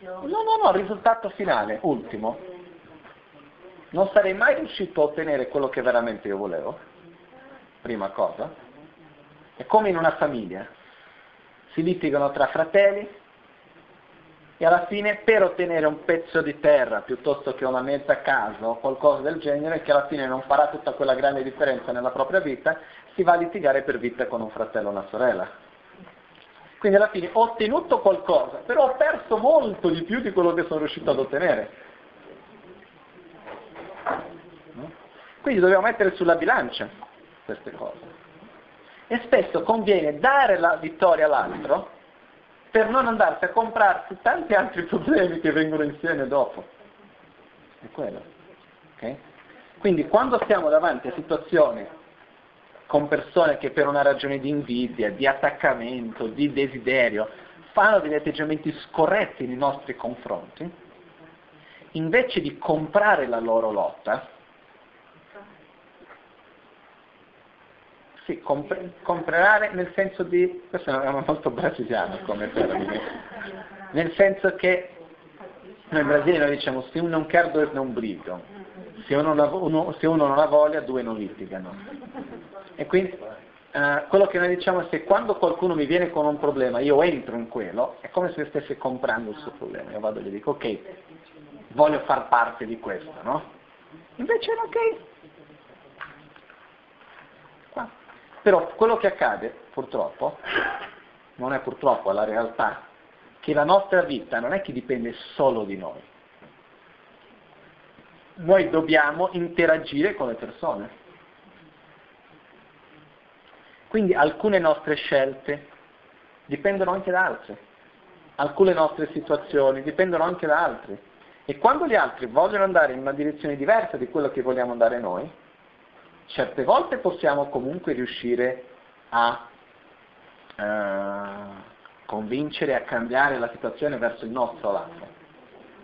No, no, no, risultato finale, ultimo. Non sarei mai riuscito a ottenere quello che veramente io volevo, prima cosa. È come in una famiglia. Si litigano tra fratelli e alla fine per ottenere un pezzo di terra piuttosto che una mezza casa o qualcosa del genere che alla fine non farà tutta quella grande differenza nella propria vita, si va a litigare per vita con un fratello o una sorella. Quindi alla fine ho ottenuto qualcosa, però ho perso molto di più di quello che sono riuscito ad ottenere. Quindi dobbiamo mettere sulla bilancia queste cose. E spesso conviene dare la vittoria all'altro per non andarsi a comprarsi tanti altri problemi che vengono insieme dopo. È quello. Okay? Quindi quando siamo davanti a situazioni con persone che per una ragione di invidia, di attaccamento, di desiderio, fanno degli atteggiamenti scorretti nei nostri confronti, invece di comprare la loro lotta, sì, compre, comprare nel senso di, questo è molto brasiliano come termine, nel senso che noi in Brasile noi diciamo se uno non due non brigano, se uno, uno, se uno non ha voglia due non litigano. E quindi eh, quello che noi diciamo è se quando qualcuno mi viene con un problema io entro in quello, è come se stessi comprando il suo problema, io vado e gli dico ok, voglio far parte di questo, no? Invece ok. Qua. Però quello che accade, purtroppo, non è purtroppo, la realtà, che la nostra vita non è che dipende solo di noi. Noi dobbiamo interagire con le persone. Quindi alcune nostre scelte dipendono anche da altre, alcune nostre situazioni dipendono anche da altri. E quando gli altri vogliono andare in una direzione diversa di quello che vogliamo andare noi, certe volte possiamo comunque riuscire a eh, convincere, a cambiare la situazione verso il nostro lato.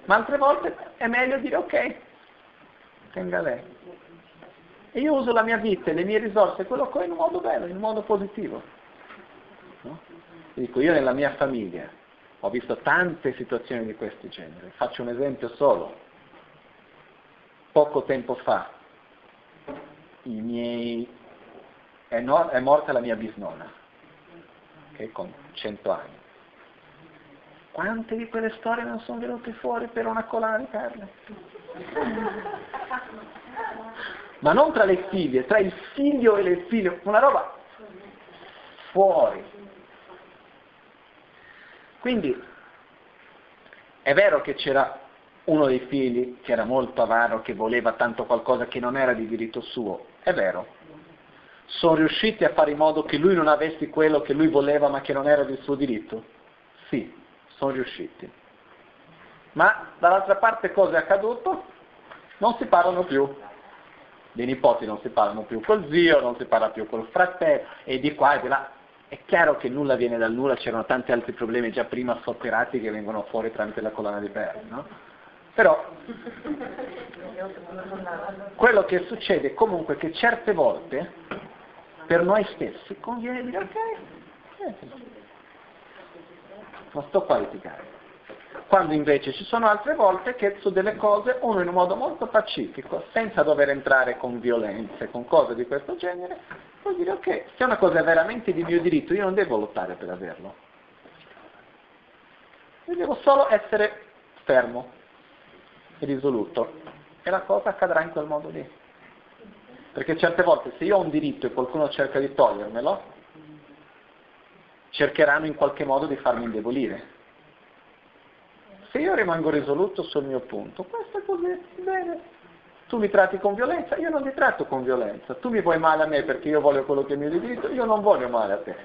Ma altre volte è meglio dire ok, tenga lei. E io uso la mia vita e le mie risorse, quello che ho in un modo bello, in un modo positivo. No? Dico, io nella mia famiglia ho visto tante situazioni di questo genere. Faccio un esempio solo. Poco tempo fa miei, è, no, è, morta la mia bisnonna, okay, con 100 anni. Quante di quelle storie non sono venute fuori per una collana di perle? Ma non tra le figlie, tra il figlio e le figlie, una roba fuori. Quindi è vero che c'era uno dei figli che era molto avaro, che voleva tanto qualcosa che non era di diritto suo, è vero. Sono riusciti a fare in modo che lui non avesse quello che lui voleva ma che non era del suo diritto? Sì, sono riusciti. Ma dall'altra parte cosa è accaduto? Non si parlano più. Dei nipoti non si parlano più col zio, non si parla più col fratello, e di qua e di là. È chiaro che nulla viene dal nulla, c'erano tanti altri problemi già prima sopperati che vengono fuori tramite la collana di perle, no? Però quello che succede comunque è che certe volte per noi stessi conviene dire ok, non sto qua a litigare. Quando invece ci sono altre volte che su delle cose uno in un modo molto pacifico, senza dover entrare con violenze, con cose di questo genere, può dire ok, se una cosa è veramente di mio diritto, io non devo lottare per averlo. Io devo solo essere fermo, risoluto e la cosa accadrà in quel modo lì. Perché certe volte se io ho un diritto e qualcuno cerca di togliermelo, cercheranno in qualche modo di farmi indebolire. Se io rimango risoluto sul mio punto, questo è così, bene. Tu mi tratti con violenza, io non ti tratto con violenza. Tu mi vuoi male a me perché io voglio quello che è mio di diritto, io non voglio male a te.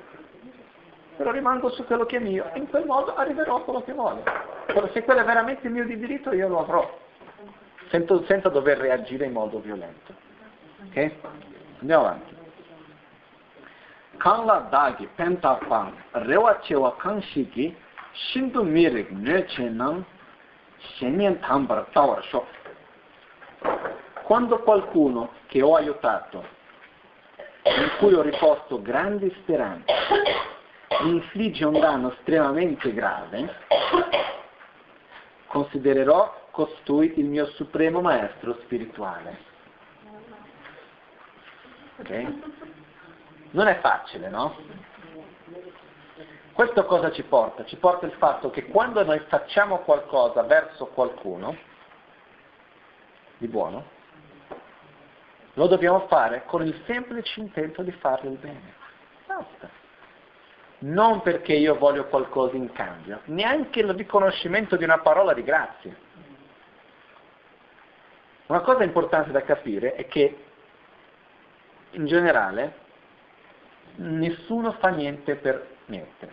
Però rimango su quello che è mio e in quel modo arriverò a quello che voglio. Però se quello è veramente il mio di diritto, io lo avrò. Senza, senza dover reagire in modo violento. Ok? Andiamo avanti. kāngla dāgi pēntā pāng rewa chewa kāngshī shindu mirik nyo che nang shenyen tambar tawar shok. Quando qualcuno che ho aiutato, in cui ho riposto grandi speranze, mi infligge un danno estremamente grave, considererò costui il mio supremo maestro spirituale. Okay? Non è facile, no? Questo cosa ci porta? Ci porta il fatto che quando noi facciamo qualcosa verso qualcuno di buono, lo dobbiamo fare con il semplice intento di fargli il bene. Basta. Non perché io voglio qualcosa in cambio, neanche il riconoscimento di una parola di grazia. Una cosa importante da capire è che in generale nessuno fa niente per niente.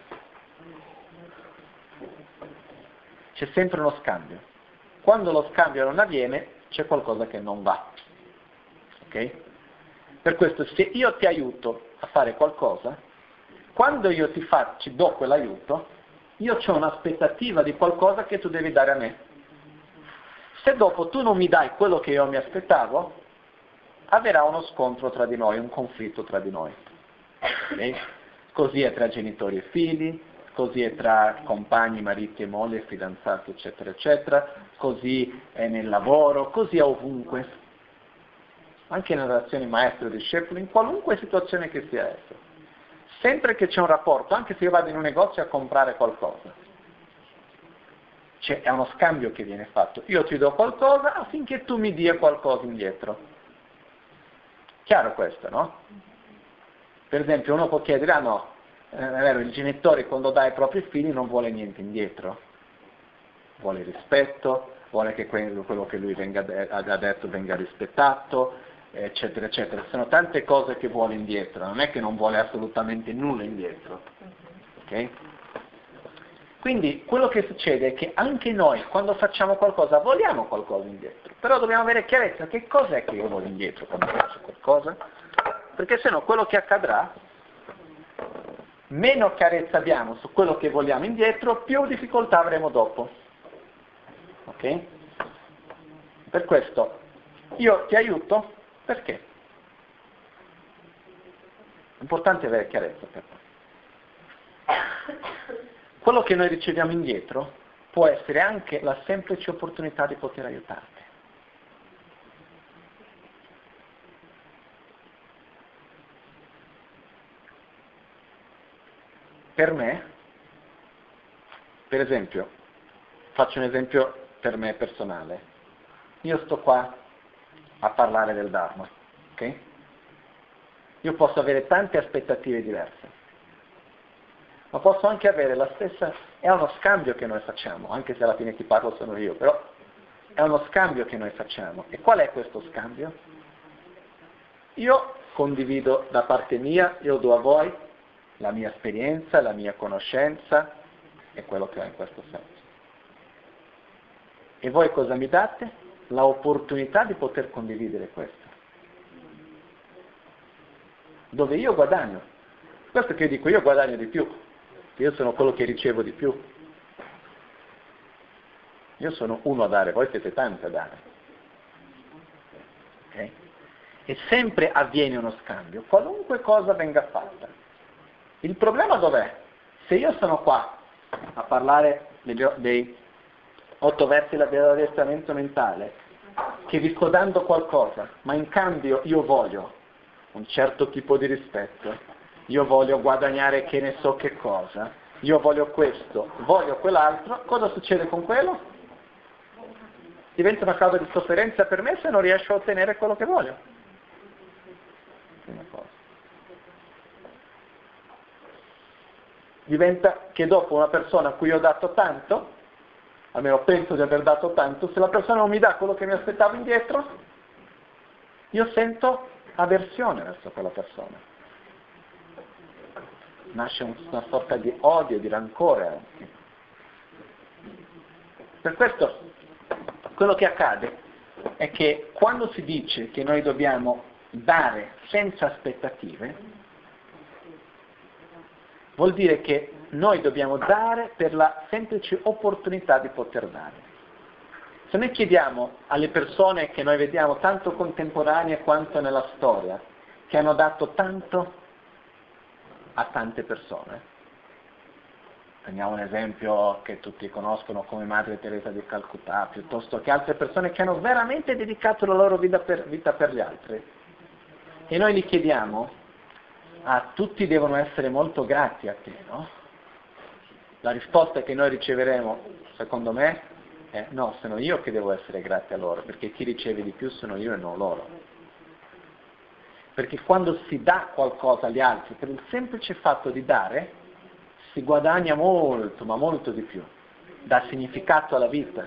C'è sempre uno scambio. Quando lo scambio non avviene, c'è qualcosa che non va. Ok? Per questo se io ti aiuto a fare qualcosa, quando io ti faccio, do quell'aiuto, io ho un'aspettativa di qualcosa che tu devi dare a me. Se dopo tu non mi dai quello che io mi aspettavo, avverrà uno scontro tra di noi, un conflitto tra di noi. Okay? Così è tra genitori e figli, così è tra compagni, mariti e moglie, fidanzati, eccetera, eccetera, così è nel lavoro, così è ovunque. Anche nelle relazioni maestro-discepolo, in qualunque situazione che sia essa. Sempre che c'è un rapporto, anche se io vado in un negozio a comprare qualcosa, cioè, è uno scambio che viene fatto. Io ti do qualcosa affinché tu mi dia qualcosa indietro. Chiaro questo, no? Per esempio uno può chiedere, ah no, eh, vero, il genitore quando dà ai propri figli non vuole niente indietro, vuole rispetto, vuole che quello che lui venga, ha detto venga rispettato, eccetera, eccetera. Sono tante cose che vuole indietro, non è che non vuole assolutamente nulla indietro. Okay? Quindi quello che succede è che anche noi quando facciamo qualcosa vogliamo qualcosa indietro, però dobbiamo avere chiarezza che cos'è che io voglio indietro quando faccio qualcosa perché se no quello che accadrà, meno chiarezza abbiamo su quello che vogliamo indietro, più difficoltà avremo dopo. Ok? Per questo io ti aiuto perché? È importante avere chiarezza per me. Quello che noi riceviamo indietro può essere anche la semplice opportunità di poter aiutarti. per me, per esempio, faccio un esempio per me personale. Io sto qua a parlare del Dharma, ok? Io posso avere tante aspettative diverse, ma posso anche avere la stessa, è uno scambio che noi facciamo, anche se alla fine chi parlo sono io, però è uno scambio che noi facciamo. E qual è questo scambio? Io condivido da parte mia, io do a voi la mia esperienza, la mia conoscenza e quello che ho in questo senso. E voi cosa mi date? L'opportunità di poter condividere questo. Dove io guadagno. Questo che io dico, io guadagno di più. Io sono quello che ricevo di più. Io sono uno a dare, voi siete tanti a dare. Okay? E sempre avviene uno scambio, qualunque cosa venga fatta. Il problema dov'è? Se io sono qua a parlare degli, dei otto versi dell'addestramento mentale, che vi sto dando qualcosa, ma in cambio io voglio un certo tipo di rispetto, io voglio guadagnare che ne so che cosa, io voglio questo, voglio quell'altro, cosa succede con quello? Diventa una causa di sofferenza per me se non riesco a ottenere quello che voglio. Diventa che dopo una persona a cui ho dato tanto, almeno penso di aver dato tanto, se la persona non mi dà quello che mi aspettavo indietro, io sento avversione verso quella persona. Nasce una sorta di odio, di rancore anche. Per questo quello che accade è che quando si dice che noi dobbiamo dare senza aspettative, vuol dire che noi dobbiamo dare per la semplice opportunità di poter dare. Se noi chiediamo alle persone che noi vediamo tanto contemporanee quanto nella storia, che hanno dato tanto a tante persone, prendiamo un esempio che tutti conoscono come Madre Teresa di Calcutta, piuttosto che altre persone che hanno veramente dedicato la loro vita per, vita per gli altri, e noi gli chiediamo, ah, tutti devono essere molto grati a te, no? La risposta che noi riceveremo, secondo me, è no, sono io che devo essere grato a loro, perché chi riceve di più sono io e non loro. Perché quando si dà qualcosa agli altri, per il semplice fatto di dare, si guadagna molto, ma molto di più, dà significato alla vita.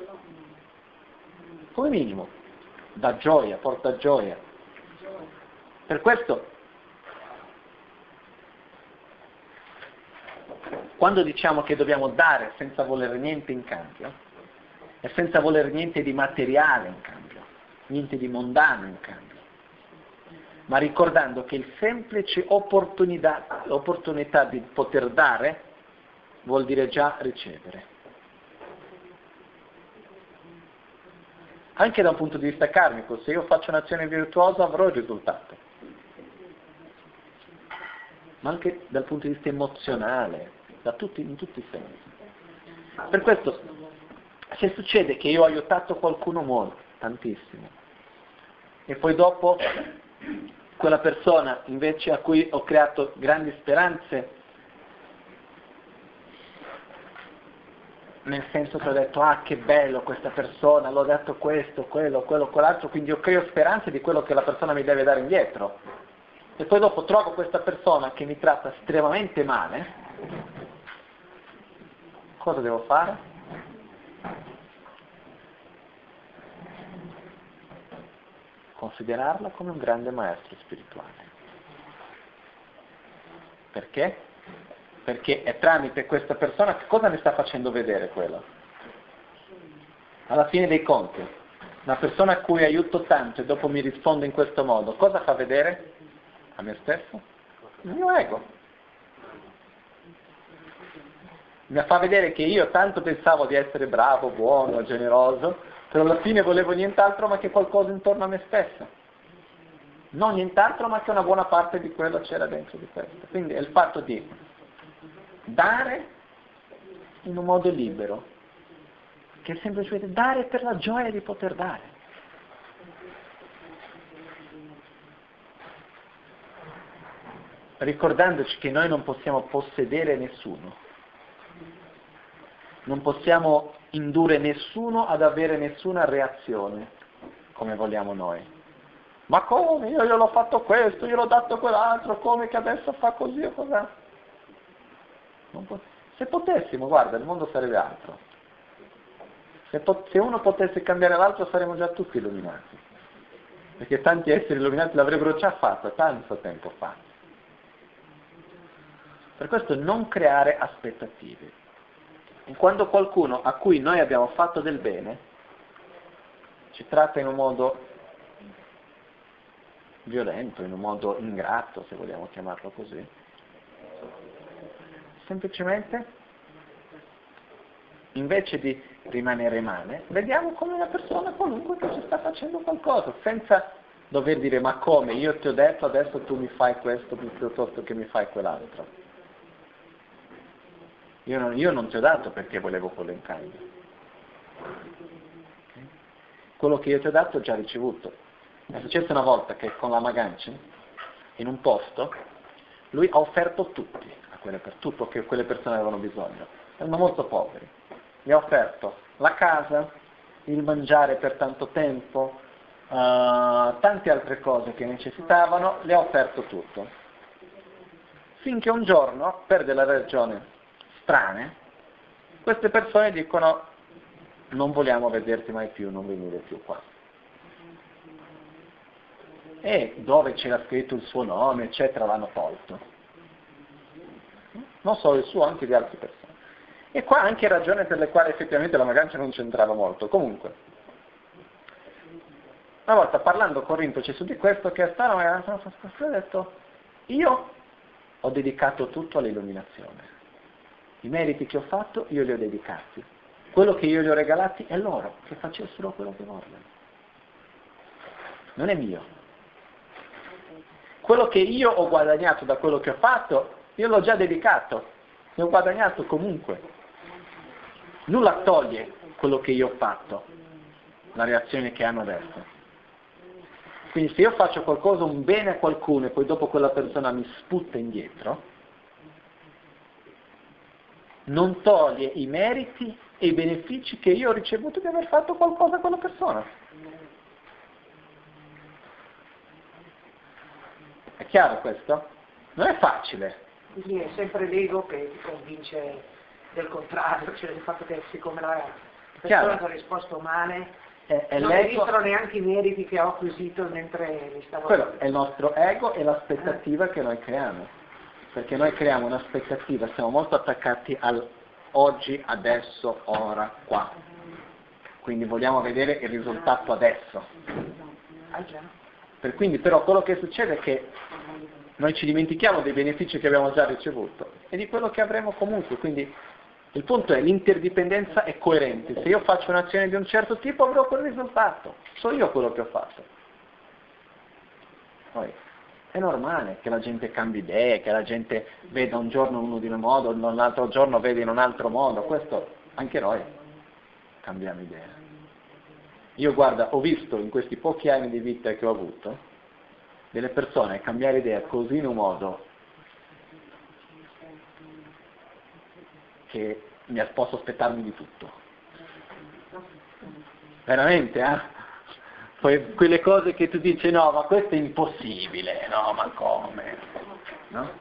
Come minimo, dà gioia, porta gioia. Per questo, quando diciamo che dobbiamo dare senza volere niente in cambio, e senza volere niente di materiale in cambio, niente di mondano in cambio, ma ricordando che il semplice opportunità, opportunità di poter dare vuol dire già ricevere. Anche da un punto di vista karmico, se io faccio un'azione virtuosa avrò il risultato, ma anche dal punto di vista emozionale, tutti, in tutti i sensi. Per questo, se succede che io ho aiutato qualcuno molto, tantissimo, e poi dopo quella persona invece a cui ho creato grandi speranze nel senso che ho detto ah che bello questa persona, l'ho dato questo, quello, quello, quell'altro, quindi io creo speranze di quello che la persona mi deve dare indietro. E poi dopo trovo questa persona che mi tratta estremamente male, cosa devo fare? Considerarla come un grande maestro spirituale. Perché? perché è tramite questa persona che cosa mi sta facendo vedere quello? Alla fine dei conti, una persona a cui aiuto tanto e dopo mi risponde in questo modo, cosa fa vedere? A me stesso? Il mio ego. Mi fa vedere che io tanto pensavo di essere bravo, buono, generoso, però alla fine volevo nient'altro ma che qualcosa intorno a me stesso. Non nient'altro ma che una buona parte di quello c'era dentro di questo. Quindi è il fatto di dare in un modo libero, che è semplicemente dare per la gioia di poter dare. Ricordandoci che noi non possiamo possedere nessuno, non possiamo indurre nessuno ad avere nessuna reazione come vogliamo noi. Ma come? Io gliel'ho fatto questo, io l'ho dato quell'altro, come che adesso fa così o cos'è? Se potessimo, guarda, il mondo sarebbe altro. Se, pot- se uno potesse cambiare l'altro saremmo già tutti illuminati. Perché tanti esseri illuminati l'avrebbero già fatto tanto tempo fa. Per questo non creare aspettative. Quando qualcuno a cui noi abbiamo fatto del bene ci tratta in un modo violento, in un modo ingrato, se vogliamo chiamarlo così, semplicemente invece di rimanere male, vediamo come una persona qualunque che ci sta facendo qualcosa, senza dover dire ma come, io ti ho detto adesso tu mi fai questo piuttosto che mi fai quell'altro. Io non, io non ti ho dato perché volevo quello in cambio. Quello che io ti ho dato ho già ricevuto. È successo una volta che con la Maganci, in un posto, lui ha offerto tutti, quelle per tutto che quelle persone avevano bisogno. Erano molto poveri. Gli ha offerto la casa, il mangiare per tanto tempo, uh, tante altre cose che necessitavano, le ha offerto tutto. Finché un giorno, per delle ragioni strane, queste persone dicono non vogliamo vederti mai più, non venire più qua. E dove c'era scritto il suo nome, eccetera, l'hanno tolto non solo il suo, anche di altre persone. E qua anche ragione per le quali effettivamente la magancia non c'entrava molto. Comunque, Una volta parlando con Rinpoche su di questo, che stava, ha detto, io ho dedicato tutto all'illuminazione. I meriti che ho fatto io li ho dedicati. Quello che io gli ho regalati è loro, che facessero quello che vogliono. Non è mio. Quello che io ho guadagnato da quello che ho fatto, io l'ho già dedicato, ne ho guadagnato comunque. Nulla toglie quello che io ho fatto, la reazione che hanno adesso. Quindi se io faccio qualcosa, un bene a qualcuno e poi dopo quella persona mi sputta indietro, non toglie i meriti e i benefici che io ho ricevuto di aver fatto qualcosa a quella persona. È chiaro questo? Non è facile. Quindi è sempre l'ego che ti convince del contrario, cioè del fatto che siccome la persona che ha risposto male è, è non esistono neanche i meriti che ho acquisito mentre mi stavo... Quello è il nostro ego e l'aspettativa che noi creiamo perché noi creiamo un'aspettativa, siamo molto attaccati al oggi, adesso, ora, qua. Quindi vogliamo vedere il risultato adesso. Per quindi però quello che succede è che noi ci dimentichiamo dei benefici che abbiamo già ricevuto e di quello che avremo comunque. Quindi il punto è l'interdipendenza è coerente. Se io faccio un'azione di un certo tipo avrò quel risultato. So io quello che ho fatto. Poi, è normale che la gente cambi idee, che la gente veda un giorno uno di un modo, un altro giorno vede in un altro modo, questo anche noi cambiamo idea. Io guarda, ho visto in questi pochi anni di vita che ho avuto delle persone cambiare idea così in un modo che mi posso aspettarmi di tutto. Veramente, eh? Poi quelle cose che tu dici no, ma questo è impossibile, no, ma come? No?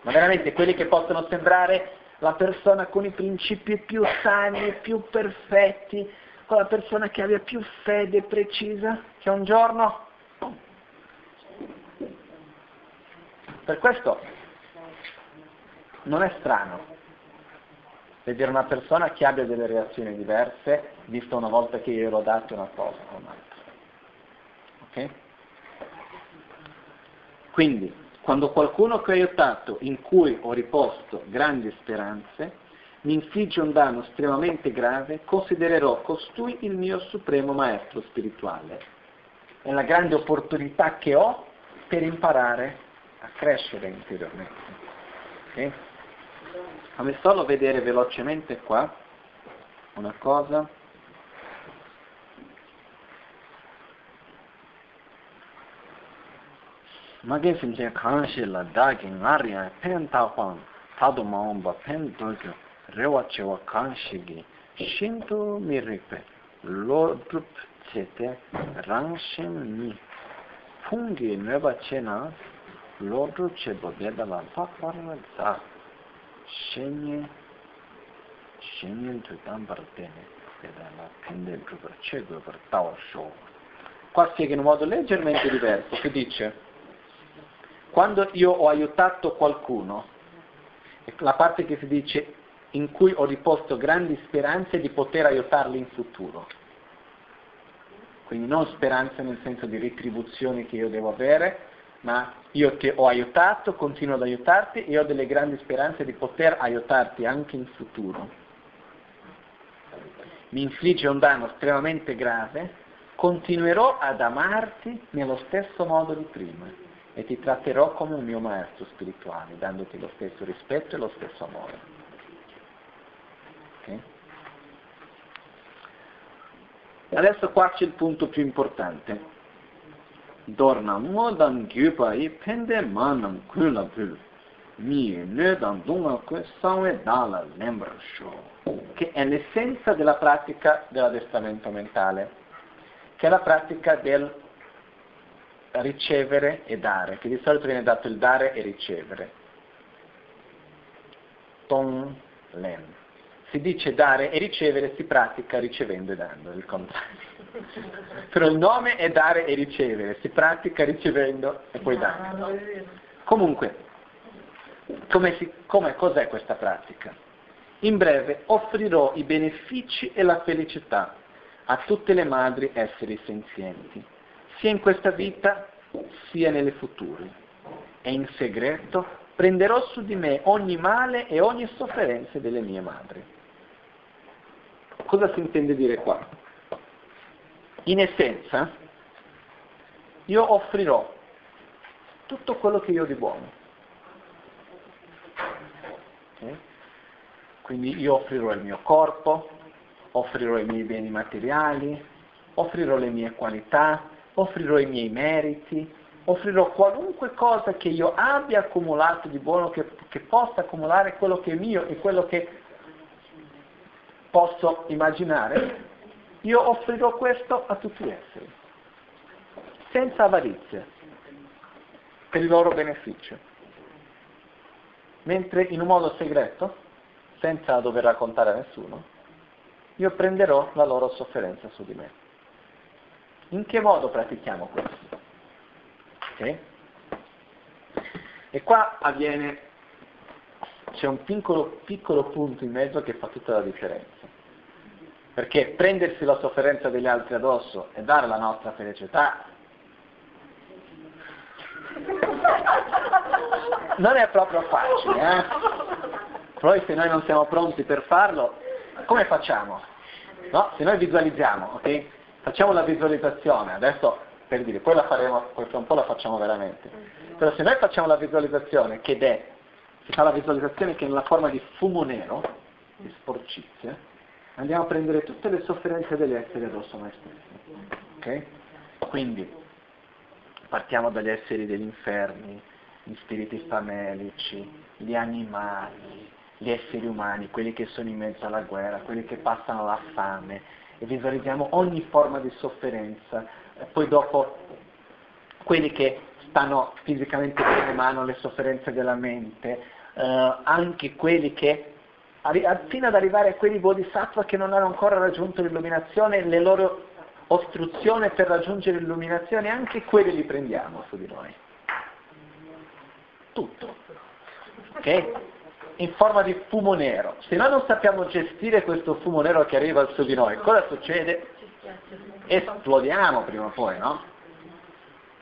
Ma veramente quelli che possono sembrare la persona con i principi più sani, più perfetti, quella persona che abbia più fede precisa, che un giorno... Per questo non è strano vedere una persona che abbia delle reazioni diverse, visto una volta che io ero dato una cosa o un'altra. Ok? Quindi, quando qualcuno che ho aiutato, in cui ho riposto grandi speranze, mi infligge un danno estremamente grave, considererò costui il mio supremo maestro spirituale. È la grande opportunità che ho per imparare a crescere interiormente. Okay? Fammi solo vedere velocemente qua una cosa. mage simche khanshi la dagi ngariya pen takwaan tado maomba pen dogyo rewa chewa khanshi gi shinto mirikpe lo drup chete rangshim ni. Fungi nweba che na lo drup chebo bedala pakwarwa za shenye shenye tu tambar tene bedala pende drupa che gobar tawar sho qua spiega in un modo leggermente diverso che dice quando io ho aiutato qualcuno, la parte che si dice in cui ho riposto grandi speranze di poter aiutarli in futuro. Quindi non speranze nel senso di retribuzione che io devo avere, ma io ti ho aiutato, continuo ad aiutarti e ho delle grandi speranze di poter aiutarti anche in futuro. Mi infligge un danno estremamente grave, continuerò ad amarti nello stesso modo di prima e ti tratterò come un mio maestro spirituale, dandoti lo stesso rispetto e lo stesso amore. Okay? Adesso qua c'è il punto più importante. Dorna gyupa i pende manam kula pul. Mi nedan dunga kwe sanwe dala lembra sho. Che è l'essenza della pratica dell'addestramento mentale, che è la pratica del ricevere e dare, che di solito viene dato il dare e ricevere. Ton len. Si dice dare e ricevere, si pratica ricevendo e dando, il contrario. Però il nome è dare e ricevere, si pratica ricevendo e poi dando. Comunque, come si, come, cos'è questa pratica? In breve, offrirò i benefici e la felicità a tutte le madri esseri senzienti, sia in questa vita sia nelle future. E in segreto prenderò su di me ogni male e ogni sofferenza delle mie madri. Cosa si intende dire qua? In essenza, io offrirò tutto quello che io ho di buono. Okay? Quindi io offrirò il mio corpo, offrirò i miei beni materiali, offrirò le mie qualità, offrirò i miei meriti, offrirò qualunque cosa che io abbia accumulato di buono, che, che possa accumulare quello che è mio e quello che posso immaginare, io offrirò questo a tutti gli esseri, senza avarizia, per il loro beneficio. Mentre in un modo segreto, senza dover raccontare a nessuno, io prenderò la loro sofferenza su di me. In che modo pratichiamo questo? Okay? E qua avviene, c'è un piccolo, piccolo punto in mezzo che fa tutta la differenza. Perché prendersi la sofferenza degli altri addosso e dare la nostra felicità non è proprio facile, eh? Poi se noi non siamo pronti per farlo, come facciamo? No? Se noi visualizziamo, ok? Facciamo la visualizzazione, adesso per dire, poi la faremo, poi fra un po' la facciamo veramente. Però se noi facciamo la visualizzazione, che è, si fa la visualizzazione che è nella forma di fumo nero, di sporcizia, andiamo a prendere tutte le sofferenze degli esseri addosso a noi stessi. Ok? Quindi partiamo dagli esseri degli inferni, gli spiriti famelici, gli animali, gli esseri umani, quelli che sono in mezzo alla guerra, quelli che passano la fame, e visualizziamo ogni forma di sofferenza, e poi dopo quelli che stanno fisicamente in mano le sofferenze della mente, eh, anche quelli che fino ad arrivare a quelli bodhisattva che non hanno ancora raggiunto l'illuminazione, le loro ostruzioni per raggiungere l'illuminazione, anche quelli li prendiamo su di noi. Tutto. Ok? in forma di fumo nero. Se noi non sappiamo gestire questo fumo nero che arriva su di noi, cosa succede? Esplodiamo prima o poi, no?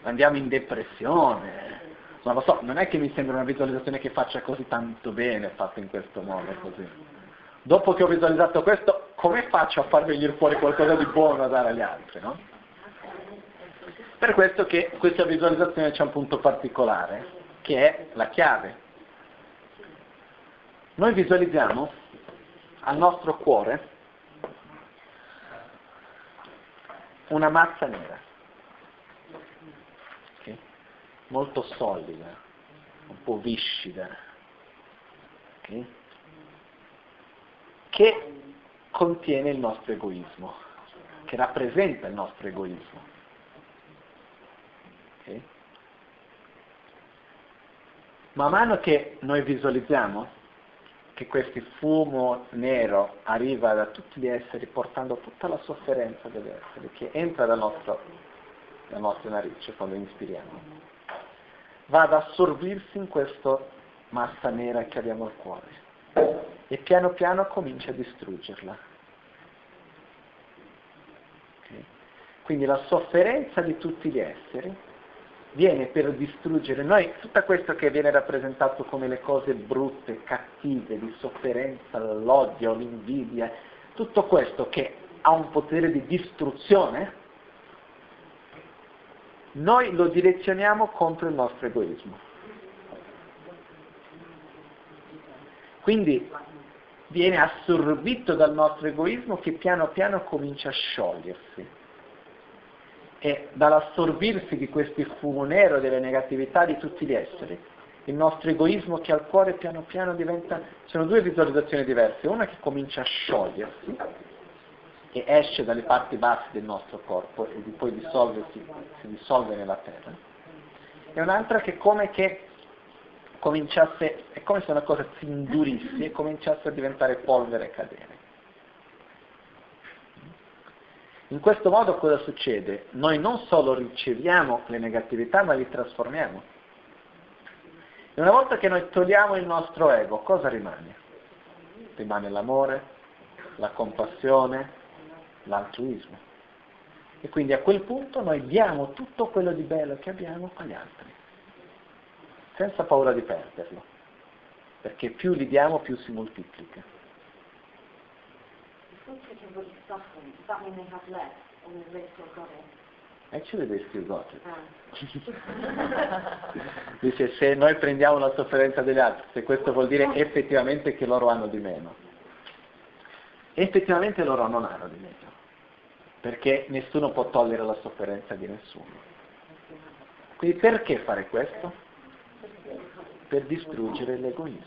Andiamo in depressione. Non lo so, non è che mi sembra una visualizzazione che faccia così tanto bene fatta in questo modo così. Dopo che ho visualizzato questo, come faccio a far venire fuori qualcosa di buono da dare agli altri, no? Per questo che questa visualizzazione c'è un punto particolare, che è la chiave noi visualizziamo al nostro cuore una massa nera, okay? Molto solida, un po' viscida, okay? che contiene il nostro egoismo, che rappresenta il nostro egoismo. Okay? Man mano che noi visualizziamo che questo fumo nero arriva da tutti gli esseri portando tutta la sofferenza degli esseri che entra dal nostro, dalla nostra narice quando inspiriamo, va ad assorbirsi in questa massa nera che abbiamo al cuore e piano piano comincia a distruggerla. Okay? Quindi la sofferenza di tutti gli esseri viene per distruggere noi, tutto questo che viene rappresentato come le cose brutte, cattive, di sofferenza, l'odio, l'invidia, tutto questo che ha un potere di distruzione, noi lo direzioniamo contro il nostro egoismo. Quindi viene assorbito dal nostro egoismo che piano piano comincia a sciogliersi e dall'assorbirsi di questi fumo nero delle negatività di tutti gli esseri. Il nostro egoismo che al cuore piano piano diventa, sono due visualizzazioni diverse, una che comincia a sciogliersi e esce dalle parti basse del nostro corpo e poi si dissolve nella terra, e un'altra che come che cominciasse, è come se una cosa si indurisse e cominciasse a diventare polvere e cadere. In questo modo cosa succede? Noi non solo riceviamo le negatività, ma li trasformiamo. E una volta che noi togliamo il nostro ego, cosa rimane? Rimane l'amore, la compassione, l'altruismo. E quindi a quel punto noi diamo tutto quello di bello che abbiamo agli altri, senza paura di perderlo, perché più li diamo più si moltiplica. Actually they still got it. Dice se noi prendiamo la sofferenza degli altri, se questo vuol dire effettivamente che loro hanno di meno. Effettivamente loro non hanno di meno, perché nessuno può togliere la sofferenza di nessuno. Quindi perché fare questo? Per distruggere l'egoismo.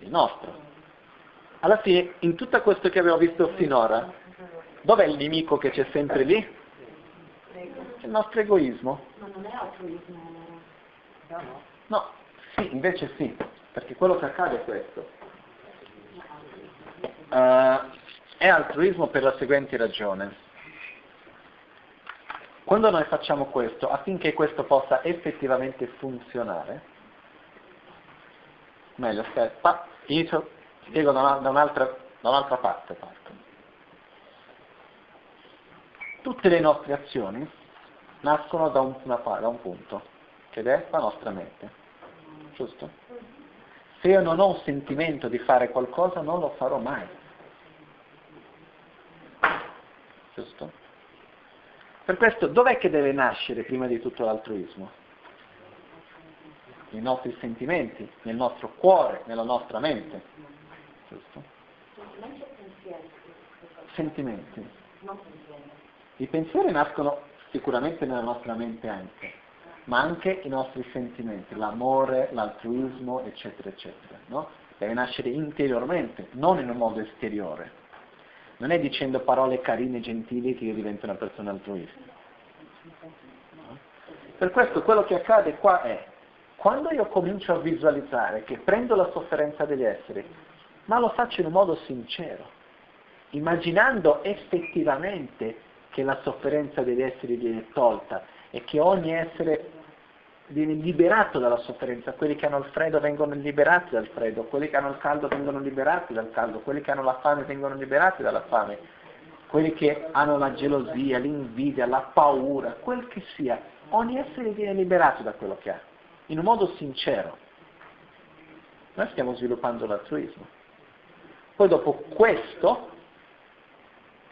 Il nostro. Alla fine, in tutto questo che abbiamo visto finora, dov'è il nemico che c'è sempre lì? Il nostro egoismo. Ma non è altruismo. No, sì, invece sì, perché quello che accade è questo. Uh, è altruismo per la seguente ragione. Quando noi facciamo questo, affinché questo possa effettivamente funzionare, meglio, aspetta, inizio, spiego da, una, da, un'altra, da un'altra parte. Parto. Tutte le nostre azioni nascono da un, una, da un punto, che è la nostra mente. Giusto? Se io non ho un sentimento di fare qualcosa, non lo farò mai. Giusto? Per questo, dov'è che deve nascere prima di tutto l'altruismo? Nei nostri sentimenti, nel nostro cuore, nella nostra mente. Giusto? Sentimenti. I pensieri nascono sicuramente nella nostra mente anche, ma anche i nostri sentimenti, l'amore, l'altruismo, eccetera, eccetera. No? Deve nascere interiormente, non in un modo esteriore. Non è dicendo parole carine e gentili che io divento una persona altruista. Per questo quello che accade qua è, quando io comincio a visualizzare che prendo la sofferenza degli esseri, ma lo faccio in un modo sincero, immaginando effettivamente che la sofferenza degli esseri viene tolta e che ogni essere viene liberato dalla sofferenza, quelli che hanno il freddo vengono liberati dal freddo, quelli che hanno il caldo vengono liberati dal caldo, quelli che hanno la fame vengono liberati dalla fame, quelli che hanno la gelosia, l'invidia, la paura, quel che sia, ogni essere viene liberato da quello che ha, in un modo sincero. Noi stiamo sviluppando l'altruismo. Poi dopo questo,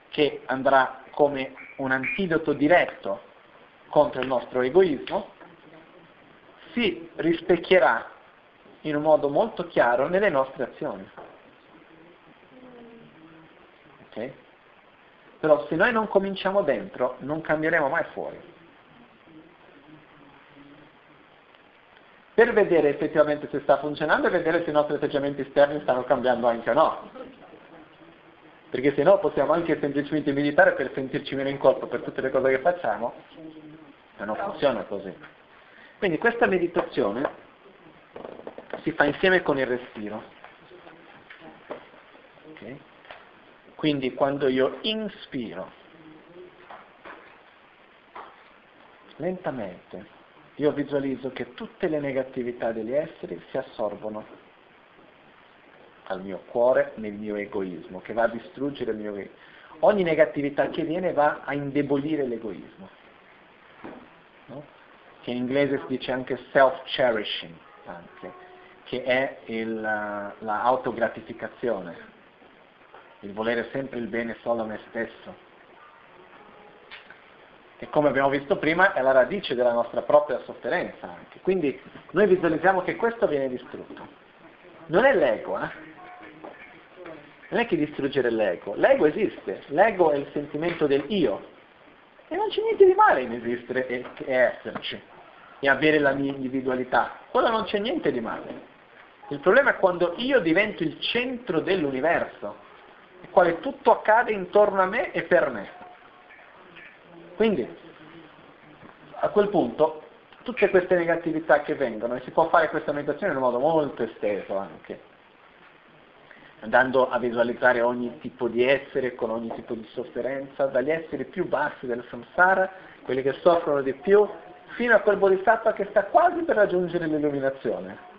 che andrà come un antidoto diretto contro il nostro egoismo, si rispecchierà in un modo molto chiaro nelle nostre azioni. Okay? Però se noi non cominciamo dentro, non cambieremo mai fuori. Per vedere effettivamente se sta funzionando e vedere se i nostri atteggiamenti esterni stanno cambiando anche o no perché se no possiamo anche semplicemente meditare per sentirci meno in colpa per tutte le cose che facciamo, ma non funziona così. Quindi questa meditazione si fa insieme con il respiro. Okay? Quindi quando io inspiro, lentamente, io visualizzo che tutte le negatività degli esseri si assorbono al mio cuore nel mio egoismo, che va a distruggere il mio egoismo. Ogni negatività che viene va a indebolire l'egoismo. No? Che in inglese si dice anche self-cherishing, anche, che è il, l'autogratificazione, il volere sempre il bene solo a me stesso. E come abbiamo visto prima è la radice della nostra propria sofferenza anche. Quindi noi visualizziamo che questo viene distrutto. Non è l'ego, eh? non è che distruggere l'ego, l'ego esiste, l'ego è il sentimento del io e non c'è niente di male in esistere e, e esserci e avere la mia individualità, quello non c'è niente di male. Il problema è quando io divento il centro dell'universo, e quale tutto accade intorno a me e per me. Quindi, a quel punto, tutte queste negatività che vengono, e si può fare questa meditazione in un modo molto esteso anche, andando a visualizzare ogni tipo di essere con ogni tipo di sofferenza, dagli esseri più bassi del samsara, quelli che soffrono di più, fino a quel bodhisattva che sta quasi per raggiungere l'illuminazione.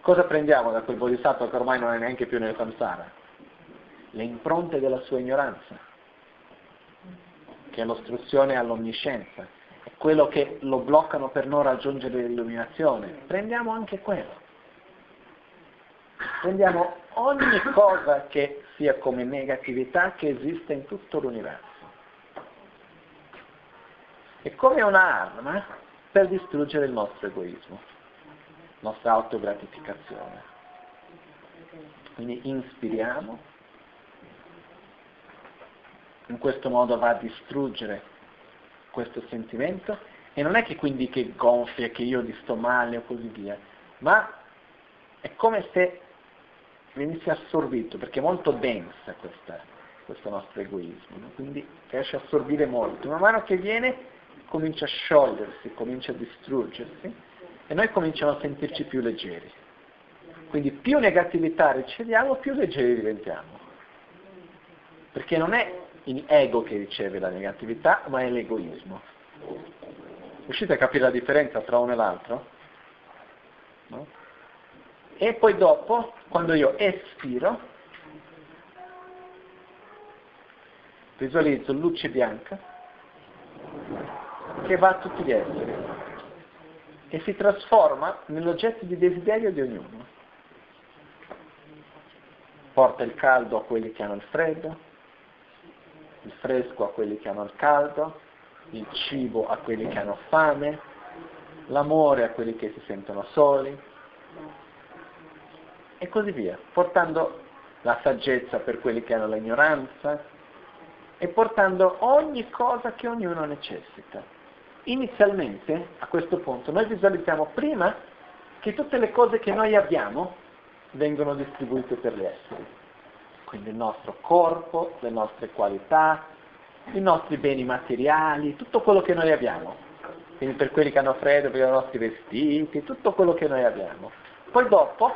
Cosa prendiamo da quel bodhisattva che ormai non è neanche più nel samsara? le impronte della sua ignoranza, che è l'ostruzione all'onniscienza, è quello che lo bloccano per non raggiungere l'illuminazione. Prendiamo anche quello. Prendiamo ogni cosa che sia come negatività che esiste in tutto l'universo. È come un'arma per distruggere il nostro egoismo, la nostra autogratificazione. Quindi inspiriamo, in questo modo va a distruggere questo sentimento e non è che quindi che gonfia, che io gli sto male o così via, ma è come se venisse assorbito, perché è molto densa questa, questo nostro egoismo, no? quindi riesce a assorbire molto. Man mano che viene comincia a sciogliersi, comincia a distruggersi e noi cominciamo a sentirci più leggeri. Quindi più negatività riceviamo, più leggeri diventiamo. Perché non è l'ego che riceve la negatività, ma è l'egoismo. Riuscite a capire la differenza tra uno e l'altro? No? E poi dopo, quando io espiro, visualizzo luce bianca che va a tutti gli esseri e si trasforma nell'oggetto di desiderio di ognuno. Porta il caldo a quelli che hanno il freddo, il fresco a quelli che hanno il caldo, il cibo a quelli che hanno fame, l'amore a quelli che si sentono soli, e così via, portando la saggezza per quelli che hanno l'ignoranza e portando ogni cosa che ognuno necessita. Inizialmente, a questo punto, noi visualizziamo prima che tutte le cose che noi abbiamo vengono distribuite per gli esseri. Quindi il nostro corpo, le nostre qualità, i nostri beni materiali, tutto quello che noi abbiamo. Quindi per quelli che hanno freddo, per i nostri vestiti, tutto quello che noi abbiamo. Poi dopo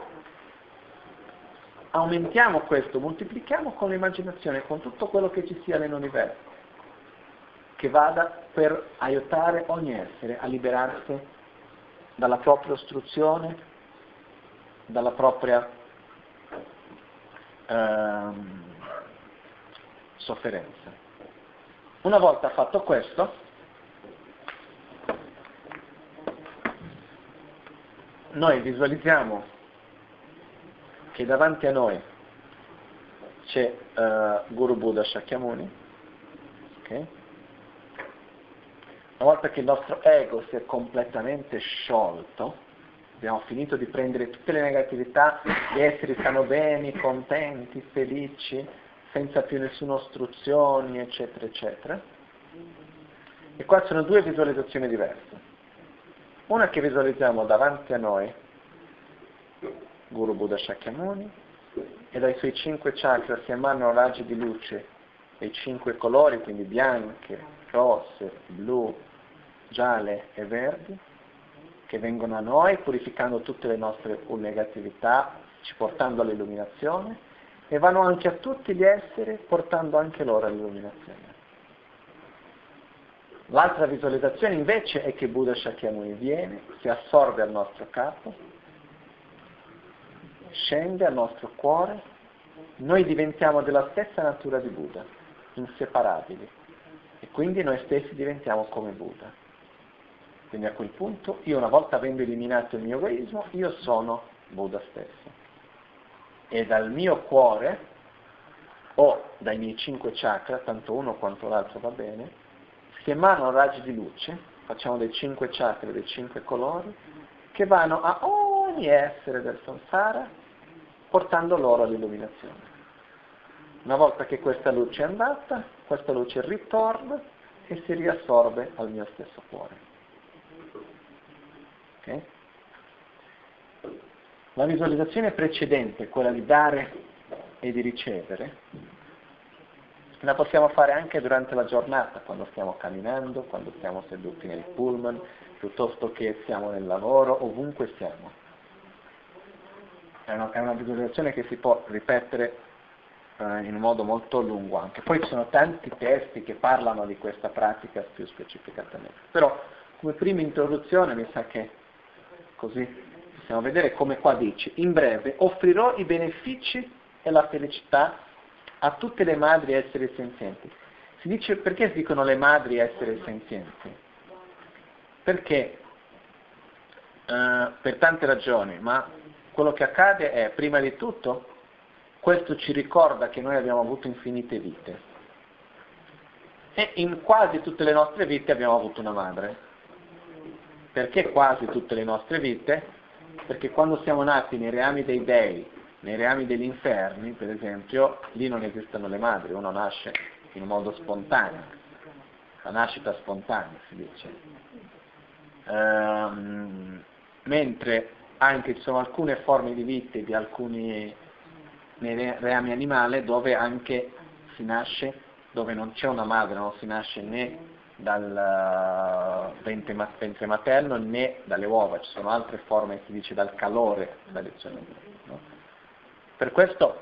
aumentiamo questo, moltiplichiamo con l'immaginazione, con tutto quello che ci sia nell'universo, che vada per aiutare ogni essere a liberarsi dalla propria ostruzione, dalla propria ehm, sofferenza. Una volta fatto questo, noi visualizziamo che davanti a noi c'è uh, Guru Buddha Shakyamuni, okay? una volta che il nostro ego si è completamente sciolto, abbiamo finito di prendere tutte le negatività, gli esseri stanno bene, contenti, felici, senza più nessuna ostruzioni, eccetera, eccetera. E qua sono due visualizzazioni diverse. Una che visualizziamo davanti a noi, Guru Buddha Shakyamuni, e dai suoi cinque chakra si emanano raggi di luce dei cinque colori, quindi bianche, rosse, blu, gialle e verdi, che vengono a noi purificando tutte le nostre negatività, ci portando all'illuminazione, e vanno anche a tutti gli esseri portando anche loro all'illuminazione. L'altra visualizzazione invece è che Buddha Shakyamuni viene, si assorbe al nostro capo, scende al nostro cuore, noi diventiamo della stessa natura di Buddha, inseparabili, e quindi noi stessi diventiamo come Buddha. Quindi a quel punto, io una volta avendo eliminato il mio egoismo, io sono Buddha stesso. E dal mio cuore, o dai miei cinque chakra, tanto uno quanto l'altro va bene, si emanano raggi di luce, facciamo dei cinque chakra, dei cinque colori, che vanno a ogni essere del samsara portando loro all'illuminazione. Una volta che questa luce è andata, questa luce ritorna e si riassorbe al mio stesso cuore. Okay? La visualizzazione precedente, quella di dare e di ricevere, la possiamo fare anche durante la giornata, quando stiamo camminando, quando stiamo seduti nel pullman, piuttosto che siamo nel lavoro, ovunque siamo è una, è una visualizzazione che si può ripetere eh, in un modo molto lungo anche. Poi ci sono tanti testi che parlano di questa pratica più specificatamente. Però come prima introduzione mi sa che così possiamo vedere come qua dice, in breve offrirò i benefici e la felicità a tutte le madri esseri senzienti. Si dice perché si dicono le madri esseri senzienti? Perché eh, per tante ragioni, ma quello che accade è prima di tutto questo ci ricorda che noi abbiamo avuto infinite vite e in quasi tutte le nostre vite abbiamo avuto una madre. Perché quasi tutte le nostre vite? Perché quando siamo nati nei reami dei dei, nei reami degli inferni, per esempio, lì non esistono le madri, uno nasce in modo spontaneo, la nascita spontanea si dice. Ehm, mentre anche ci sono alcune forme di vite di alcuni reami animali dove anche si nasce dove non c'è una madre, non si nasce né dal ventre materno né dalle uova, ci sono altre forme, si dice dal calore. No? Per questo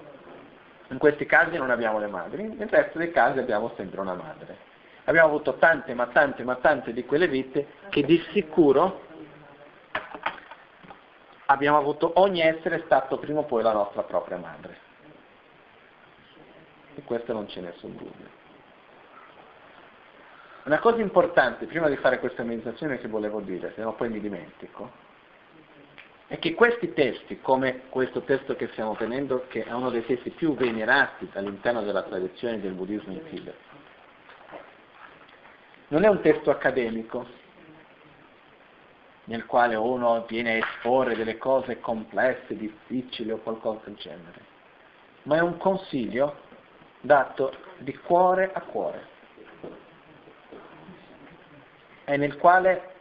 in questi casi non abbiamo le madri, nel resto dei casi abbiamo sempre una madre. Abbiamo avuto tante, ma tante, ma tante di quelle vite che di sicuro abbiamo avuto, ogni essere stato prima o poi la nostra propria madre. E questo non c'è nessun dubbio. Una cosa importante, prima di fare questa meditazione che volevo dire, se no poi mi dimentico, è che questi testi, come questo testo che stiamo tenendo, che è uno dei testi più venerati all'interno della tradizione del buddismo in Tibet, non è un testo accademico, nel quale uno viene a esporre delle cose complesse, difficili o qualcosa del genere, ma è un consiglio dato di cuore a cuore e nel quale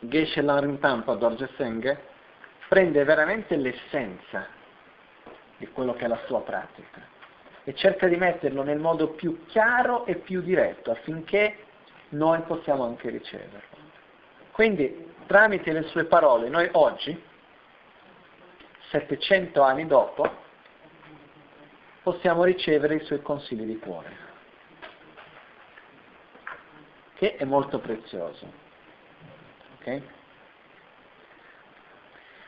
Geshe Rintampa Dorje Senghe prende veramente l'essenza di quello che è la sua pratica e cerca di metterlo nel modo più chiaro e più diretto affinché noi possiamo anche riceverlo. Quindi tramite le sue parole noi oggi, 700 anni dopo, possiamo ricevere i suoi consigli di cuore che è molto prezioso. Okay?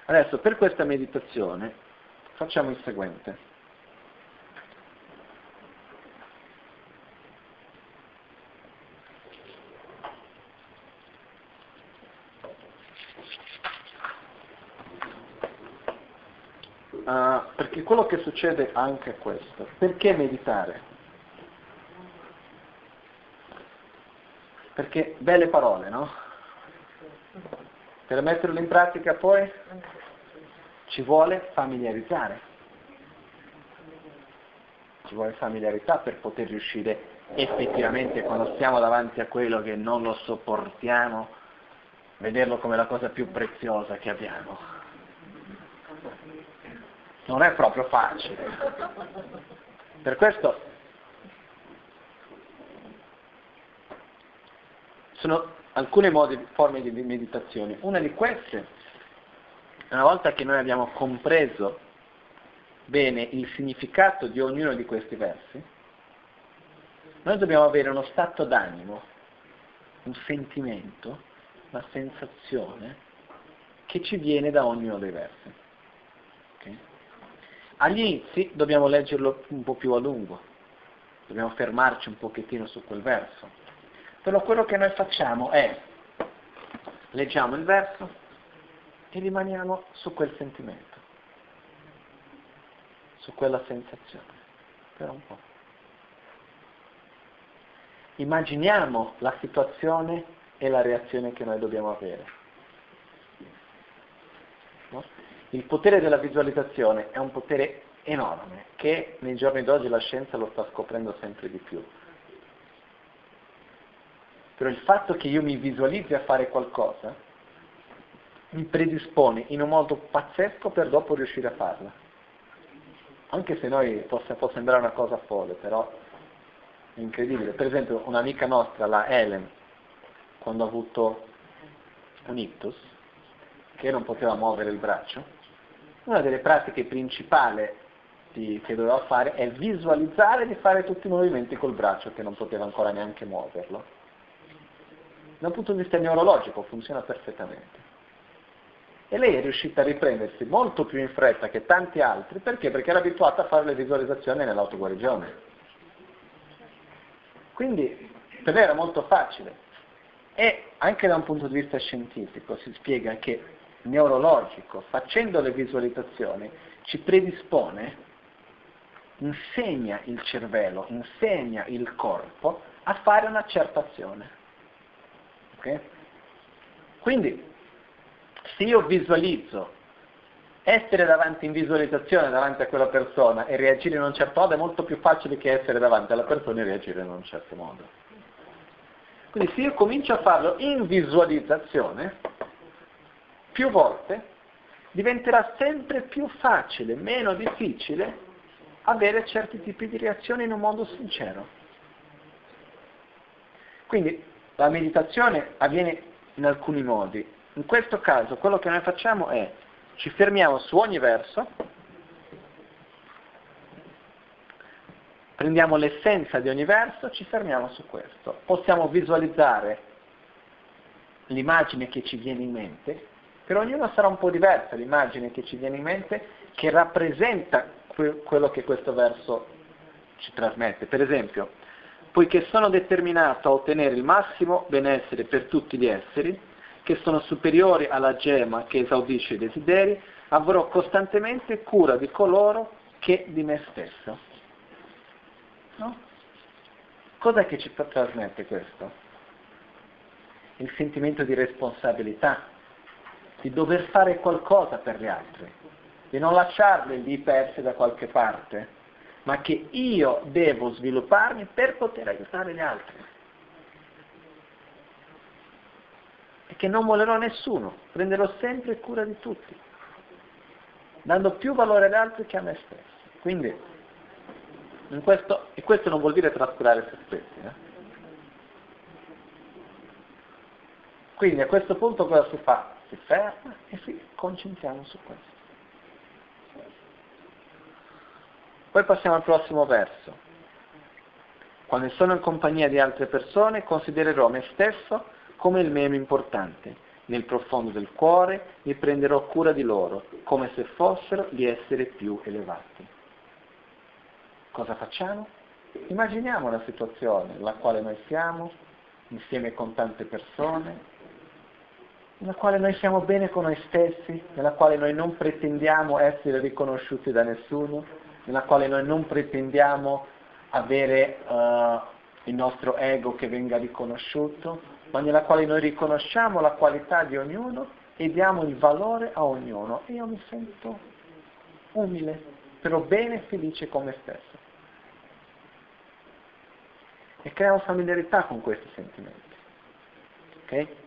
Adesso per questa meditazione facciamo il seguente. Uh, perché quello che succede anche è questo. Perché meditare? Perché belle parole, no? Per metterle in pratica poi ci vuole familiarizzare. Ci vuole familiarità per poter riuscire effettivamente quando stiamo davanti a quello che non lo sopportiamo, vederlo come la cosa più preziosa che abbiamo. Non è proprio facile. Per questo sono alcune modi, forme di meditazione. Una di queste, una volta che noi abbiamo compreso bene il significato di ognuno di questi versi, noi dobbiamo avere uno stato d'animo, un sentimento, una sensazione che ci viene da ognuno dei versi. Okay? Agli inizi dobbiamo leggerlo un po' più a lungo, dobbiamo fermarci un pochettino su quel verso però quello che noi facciamo è, leggiamo il verso e rimaniamo su quel sentimento, su quella sensazione, per un po'. Immaginiamo la situazione e la reazione che noi dobbiamo avere. No? Il potere della visualizzazione è un potere enorme che nei giorni d'oggi la scienza lo sta scoprendo sempre di più però il fatto che io mi visualizzi a fare qualcosa mi predispone in un modo pazzesco per dopo riuscire a farla. Anche se noi possa, può sembrare una cosa folle, però è incredibile. Per esempio un'amica nostra, la Helen, quando ha avuto un ictus, che non poteva muovere il braccio, una delle pratiche principali che doveva fare è visualizzare di fare tutti i movimenti col braccio che non poteva ancora neanche muoverlo da un punto di vista neurologico funziona perfettamente. E lei è riuscita a riprendersi molto più in fretta che tanti altri, perché? Perché era abituata a fare le visualizzazioni nell'autoguarigione. Quindi per lei era molto facile. E anche da un punto di vista scientifico si spiega che neurologico, facendo le visualizzazioni, ci predispone, insegna il cervello, insegna il corpo a fare una certa azione. Okay? Quindi, se io visualizzo essere davanti in visualizzazione davanti a quella persona e reagire in un certo modo è molto più facile che essere davanti alla persona e reagire in un certo modo. Quindi se io comincio a farlo in visualizzazione, più volte, diventerà sempre più facile, meno difficile, avere certi tipi di reazioni in un modo sincero. Quindi la meditazione avviene in alcuni modi. In questo caso quello che noi facciamo è ci fermiamo su ogni verso, prendiamo l'essenza di ogni verso, ci fermiamo su questo. Possiamo visualizzare l'immagine che ci viene in mente, per ognuno sarà un po' diversa l'immagine che ci viene in mente, che rappresenta quello che questo verso ci trasmette. Per esempio, poiché sono determinato a ottenere il massimo benessere per tutti gli esseri, che sono superiori alla gemma che esaudisce i desideri, avrò costantemente cura di coloro che di me stesso. No? Cos'è che ci trasmette questo? Il sentimento di responsabilità, di dover fare qualcosa per gli altri, di non lasciarli lì persi da qualche parte, ma che io devo svilupparmi per poter aiutare gli altri. E che non volerò nessuno, prenderò sempre cura di tutti, dando più valore agli altri che a me stesso. Quindi, questo, e questo non vuol dire trascurare se stessi. Eh? Quindi a questo punto cosa si fa? Si ferma e si concentriamo su questo. Poi passiamo al prossimo verso. Quando sono in compagnia di altre persone considererò me stesso come il meno importante. Nel profondo del cuore mi prenderò cura di loro, come se fossero gli esseri più elevati. Cosa facciamo? Immaginiamo una situazione nella quale noi siamo, insieme con tante persone, nella quale noi siamo bene con noi stessi, nella quale noi non pretendiamo essere riconosciuti da nessuno, nella quale noi non pretendiamo avere uh, il nostro ego che venga riconosciuto, ma nella quale noi riconosciamo la qualità di ognuno e diamo il valore a ognuno. E io mi sento umile, però bene e felice con me stesso. E creo familiarità con questi sentimenti. Ok?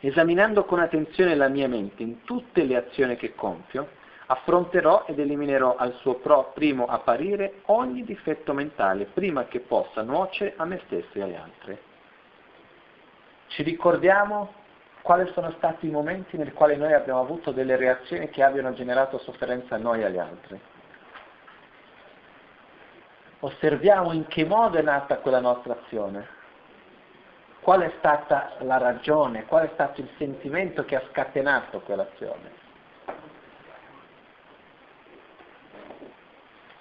Esaminando con attenzione la mia mente in tutte le azioni che compio, affronterò ed eliminerò al suo primo apparire ogni difetto mentale prima che possa nuocere a me stesso e agli altri. Ci ricordiamo quali sono stati i momenti nel quali noi abbiamo avuto delle reazioni che abbiano generato sofferenza a noi e agli altri. Osserviamo in che modo è nata quella nostra azione. Qual è stata la ragione, qual è stato il sentimento che ha scatenato quell'azione.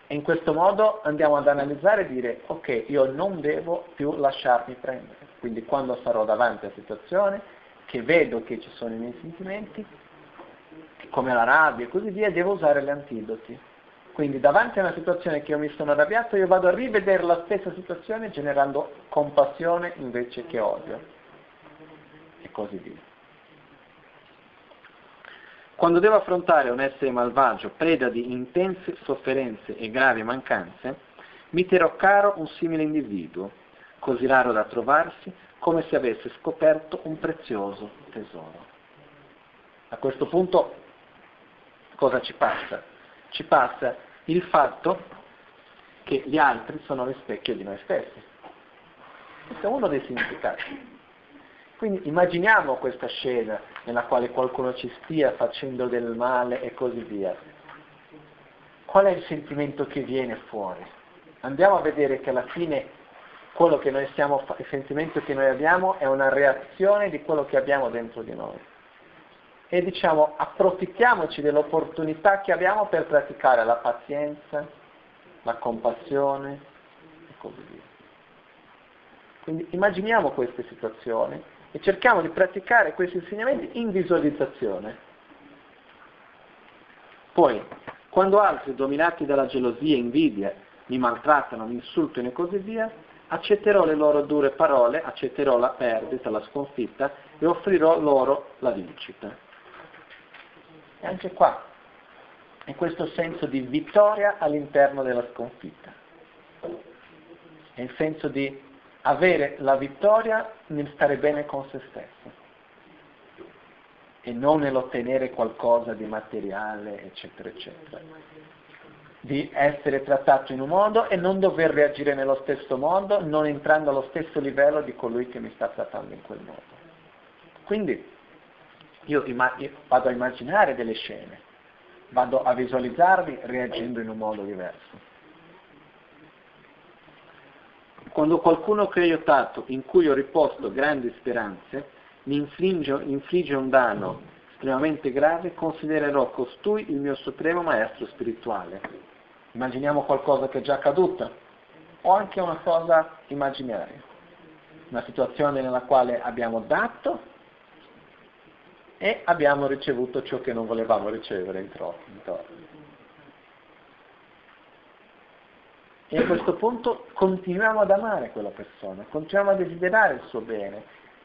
E in questo modo andiamo ad analizzare e dire, ok, io non devo più lasciarmi prendere. Quindi quando sarò davanti a situazioni che vedo che ci sono i miei sentimenti, come la rabbia e così via, devo usare gli antidoti. Quindi davanti a una situazione che io mi sono arrabbiato, io vado a rivedere la stessa situazione generando compassione invece che odio. E così via. Quando devo affrontare un essere malvagio, preda di intense sofferenze e gravi mancanze, mi terrò caro un simile individuo, così raro da trovarsi, come se avesse scoperto un prezioso tesoro. A questo punto cosa ci passa? Ci passa il fatto che gli altri sono lo specchio di noi stessi. Questo è uno dei significati. Quindi immaginiamo questa scena nella quale qualcuno ci stia facendo del male e così via. Qual è il sentimento che viene fuori? Andiamo a vedere che alla fine quello che noi stiamo, il sentimento che noi abbiamo è una reazione di quello che abbiamo dentro di noi. E diciamo approfittiamoci dell'opportunità che abbiamo per praticare la pazienza, la compassione e così via. Quindi immaginiamo queste situazioni e cerchiamo di praticare questi insegnamenti in visualizzazione. Poi, quando altri, dominati dalla gelosia e invidia, mi maltrattano, mi insultano e così via, accetterò le loro dure parole, accetterò la perdita, la sconfitta e offrirò loro la vincita. E anche qua è questo senso di vittoria all'interno della sconfitta. È il senso di avere la vittoria nel stare bene con se stesso e non nell'ottenere qualcosa di materiale, eccetera, eccetera. Di essere trattato in un modo e non dover reagire nello stesso modo, non entrando allo stesso livello di colui che mi sta trattando in quel modo. Quindi io, io vado a immaginare delle scene, vado a visualizzarmi reagendo in un modo diverso. Quando qualcuno che ho aiutato, in cui ho riposto grandi speranze, mi infligge, infligge un danno estremamente grave, considererò costui il mio supremo maestro spirituale. Immaginiamo qualcosa che è già accaduto, o anche una cosa immaginaria, una situazione nella quale abbiamo dato e abbiamo ricevuto ciò che non volevamo ricevere intorno. E a questo punto continuiamo ad amare quella persona, continuiamo a desiderare il suo bene,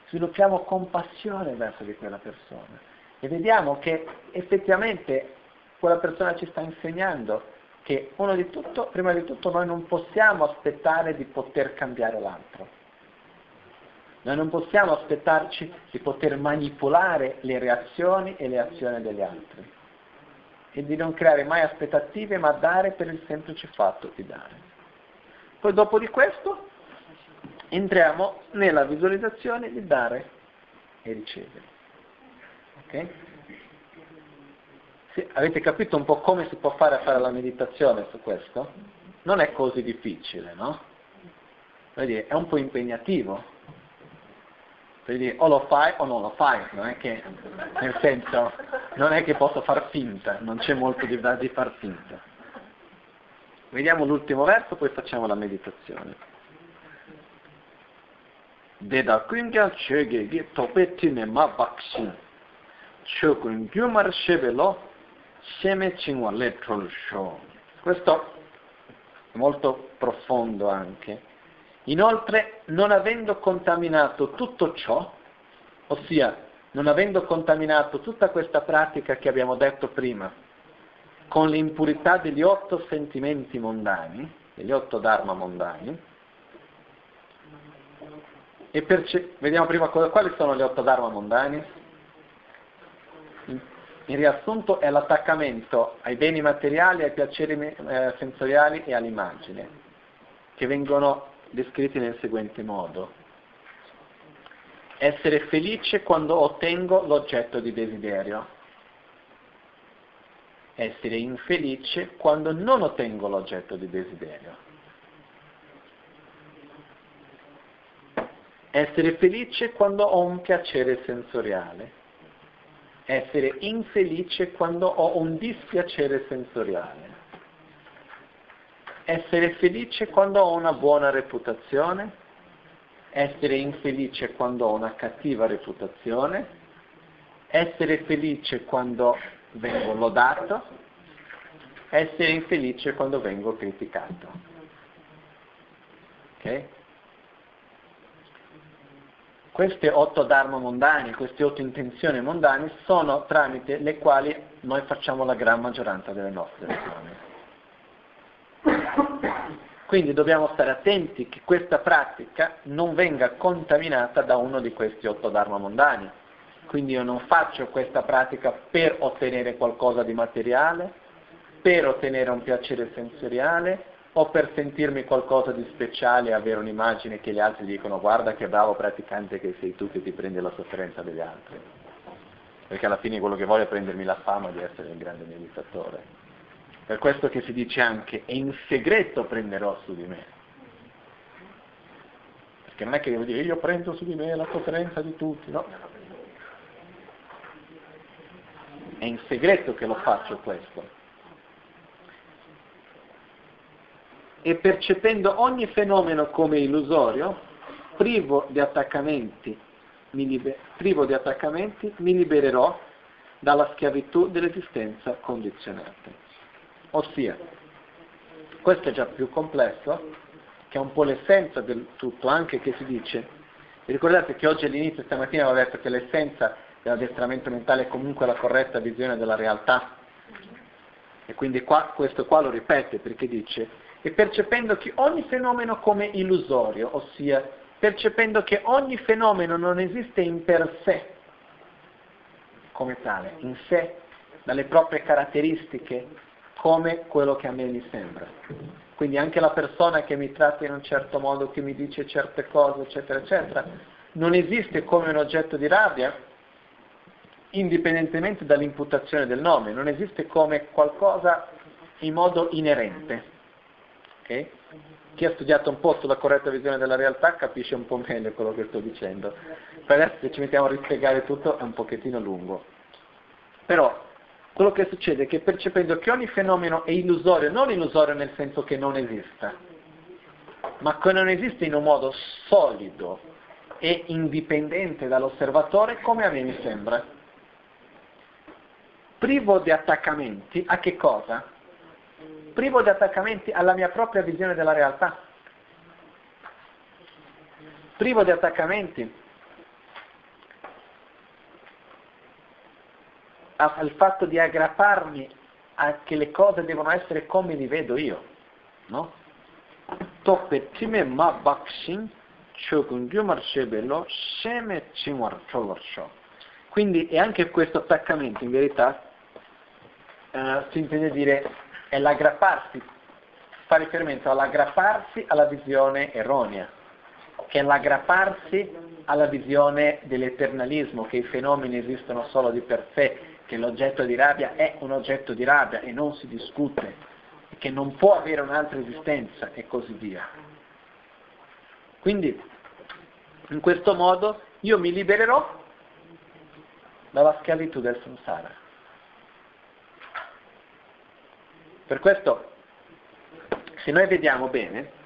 sviluppiamo compassione verso di quella persona e vediamo che effettivamente quella persona ci sta insegnando che uno di tutto, prima di tutto noi non possiamo aspettare di poter cambiare l'altro. Noi non possiamo aspettarci di poter manipolare le reazioni e le azioni degli altri e di non creare mai aspettative ma dare per il semplice fatto di dare. Poi dopo di questo entriamo nella visualizzazione di dare e ricevere. Ok? Sì, avete capito un po' come si può fare a fare la meditazione su questo? Non è così difficile, no? Dire, è un po' impegnativo. Dire, o lo fai o non lo fai, non è che, nel senso, non è che posso far finta, non c'è molto di, di far finta. Vediamo l'ultimo verso, poi facciamo la meditazione. Deda kungyal chöge gi topeti ne ma bakshin. Chökun gyumar shebelo sheme chingwa le sho. Questo è molto profondo anche. Inoltre, non avendo contaminato tutto ciò, ossia non avendo contaminato tutta questa pratica che abbiamo detto prima, con l'impurità degli otto sentimenti mondani, degli otto dharma mondani, e perce- vediamo prima quali sono gli otto dharma mondani. In riassunto è l'attaccamento ai beni materiali, ai piaceri eh, sensoriali e all'immagine, che vengono descritti nel seguente modo. Essere felice quando ottengo l'oggetto di desiderio essere infelice quando non ottengo l'oggetto di desiderio. Essere felice quando ho un piacere sensoriale. Essere infelice quando ho un dispiacere sensoriale. Essere felice quando ho una buona reputazione. Essere infelice quando ho una cattiva reputazione. Essere felice quando vengo lodato, essere infelice quando vengo criticato. Okay? Queste otto dharma mondani, queste otto intenzioni mondane sono tramite le quali noi facciamo la gran maggioranza delle nostre azioni. Quindi dobbiamo stare attenti che questa pratica non venga contaminata da uno di questi otto dharma mondani, quindi io non faccio questa pratica per ottenere qualcosa di materiale, per ottenere un piacere sensoriale o per sentirmi qualcosa di speciale e avere un'immagine che gli altri dicono guarda che bravo praticante che sei tu che ti prendi la sofferenza degli altri. Perché alla fine quello che voglio è prendermi la fama di essere un grande meditatore. Per questo che si dice anche, e in segreto prenderò su di me. Perché non è che devo dire io prendo su di me la sofferenza di tutti, no? è in segreto che lo faccio questo. E percependo ogni fenomeno come illusorio, privo di attaccamenti, mi, liber- privo di attaccamenti, mi libererò dalla schiavitù dell'esistenza condizionata. Ossia, questo è già più complesso, che è un po' l'essenza del tutto, anche che si dice, ricordate che oggi all'inizio stamattina avevo detto che l'essenza dell'addestramento mentale è comunque la corretta visione della realtà? E quindi qua, questo qua lo ripete perché dice, e percependo che ogni fenomeno come illusorio, ossia percependo che ogni fenomeno non esiste in per sé, come tale, in sé, dalle proprie caratteristiche, come quello che a me mi sembra. Quindi anche la persona che mi tratta in un certo modo, che mi dice certe cose, eccetera, eccetera, non esiste come un oggetto di rabbia, indipendentemente dall'imputazione del nome, non esiste come qualcosa in modo inerente. Okay? Chi ha studiato un po' sulla corretta visione della realtà capisce un po' meglio quello che sto dicendo. Per adesso se ci mettiamo a rispiegare tutto è un pochettino lungo. Però quello che succede è che percependo che ogni fenomeno è illusorio, non illusorio nel senso che non esista, ma che non esiste in un modo solido e indipendente dall'osservatore come a me mi sembra. Privo di attaccamenti a che cosa? Privo di attaccamenti alla mia propria visione della realtà. Privo di attaccamenti al fatto di aggrapparmi a che le cose devono essere come li vedo io, no? Toppe time ma bakshin chogun gyumar shebelo sheme chimwar cholorsho. Quindi è anche questo attaccamento in verità eh, si intende dire è l'aggrapparsi, fa riferimento all'aggrapparsi alla visione erronea, che è l'aggrapparsi alla visione dell'eternalismo, che i fenomeni esistono solo di per sé, che l'oggetto di rabbia è un oggetto di rabbia e non si discute, che non può avere un'altra esistenza e così via. Quindi, in questo modo, io mi libererò dalla schiavitù del samsara. Per questo, se noi vediamo bene,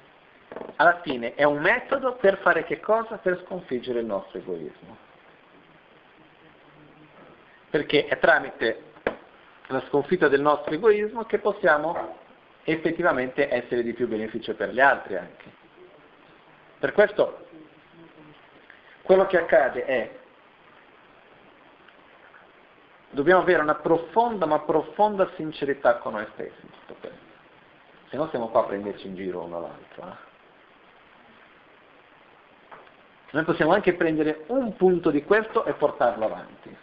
alla fine è un metodo per fare che cosa? Per sconfiggere il nostro egoismo perché è tramite la sconfitta del nostro egoismo che possiamo effettivamente essere di più beneficio per gli altri anche. Per questo quello che accade è dobbiamo avere una profonda ma profonda sincerità con noi stessi tutto. Se no siamo qua a prenderci in giro uno l'altro. Eh? Noi possiamo anche prendere un punto di questo e portarlo avanti.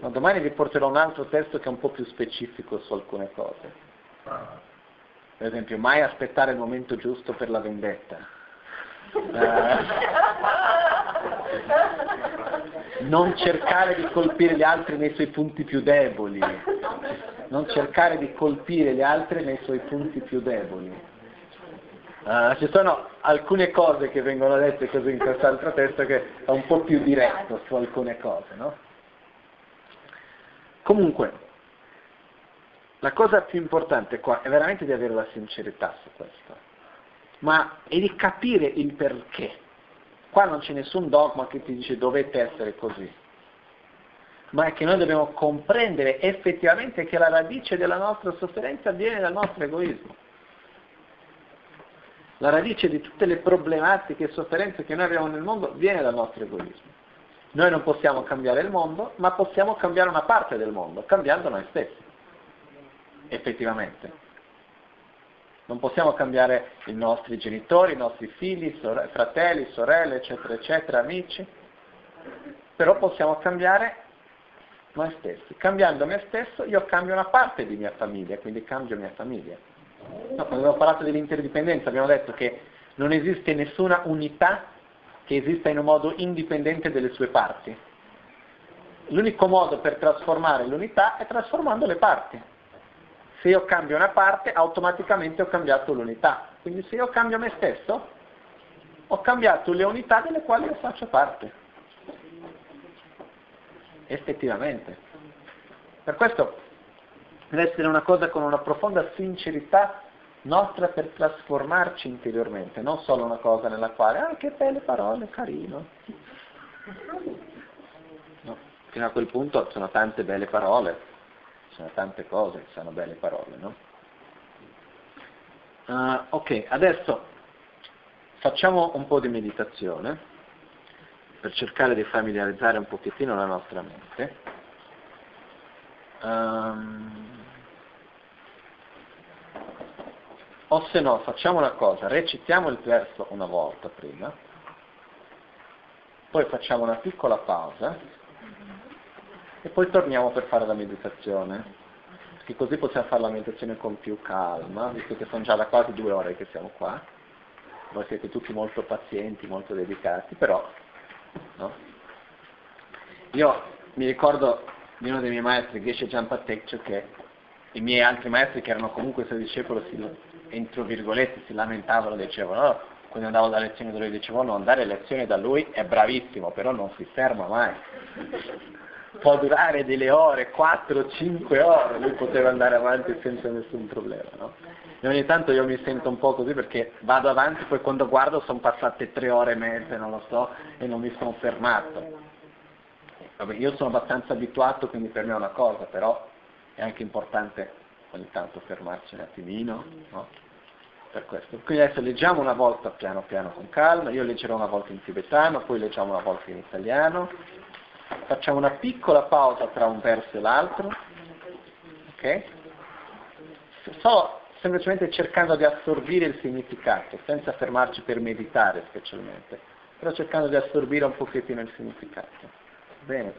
Ma domani vi porterò un altro testo che è un po' più specifico su alcune cose. Per esempio, mai aspettare il momento giusto per la vendetta. Uh, non cercare di colpire gli altri nei suoi punti più deboli. Non cercare di colpire gli altri nei suoi punti più deboli. Uh, ci sono alcune cose che vengono dette così in quest'altro testo che è un po' più diretto su alcune cose, no? Comunque, la cosa più importante qua è veramente di avere la sincerità su questo, ma è di capire il perché. Qua non c'è nessun dogma che ti dice dovete essere così, ma è che noi dobbiamo comprendere effettivamente che la radice della nostra sofferenza viene dal nostro egoismo. La radice di tutte le problematiche e sofferenze che noi abbiamo nel mondo viene dal nostro egoismo. Noi non possiamo cambiare il mondo, ma possiamo cambiare una parte del mondo, cambiando noi stessi, effettivamente. Non possiamo cambiare i nostri genitori, i nostri figli, sore- fratelli, sorelle, eccetera, eccetera, amici, però possiamo cambiare noi stessi. Cambiando me stesso io cambio una parte di mia famiglia, quindi cambio mia famiglia. No, quando abbiamo parlato dell'interdipendenza abbiamo detto che non esiste nessuna unità che esista in un modo indipendente delle sue parti. L'unico modo per trasformare l'unità è trasformando le parti. Se io cambio una parte, automaticamente ho cambiato l'unità. Quindi se io cambio me stesso, ho cambiato le unità delle quali io faccio parte. Effettivamente. Per questo deve essere una cosa con una profonda sincerità nostra per trasformarci interiormente, non solo una cosa nella quale, ah che belle parole, carino. No, fino a quel punto sono tante belle parole, sono tante cose che sono belle parole, no? Uh, ok, adesso facciamo un po' di meditazione per cercare di familiarizzare un pochettino la nostra mente. Um, o se no facciamo una cosa, recitiamo il verso una volta prima, poi facciamo una piccola pausa e poi torniamo per fare la meditazione che così possiamo fare la meditazione con più calma, visto che sono già da quasi due ore che siamo qua. Voi siete tutti molto pazienti, molto dedicati, però no? io mi ricordo di uno dei miei maestri, Geshe Jampatekcho, che i miei altri maestri che erano comunque suoi discepoli, entro virgolette, si lamentavano, dicevano, no, quando andavo da lezione da lui dicevo no, andare a lezione da lui è bravissimo, però non si ferma mai può durare delle ore, 4-5 ore, lui poteva andare avanti senza nessun problema. No? E ogni tanto io mi sento un po' così perché vado avanti, poi quando guardo sono passate tre ore e mezza, non lo so, e non mi sono fermato. Vabbè, io sono abbastanza abituato, quindi per me è una cosa, però è anche importante ogni tanto fermarci un attimino. No? Per questo. Quindi adesso leggiamo una volta piano piano con calma, io leggerò una volta in tibetano, poi leggiamo una volta in italiano, Facciamo una piccola pausa tra un verso e l'altro, ok? Solo semplicemente cercando di assorbire il significato, senza fermarci per meditare specialmente, però cercando di assorbire un pochettino il significato. Bene.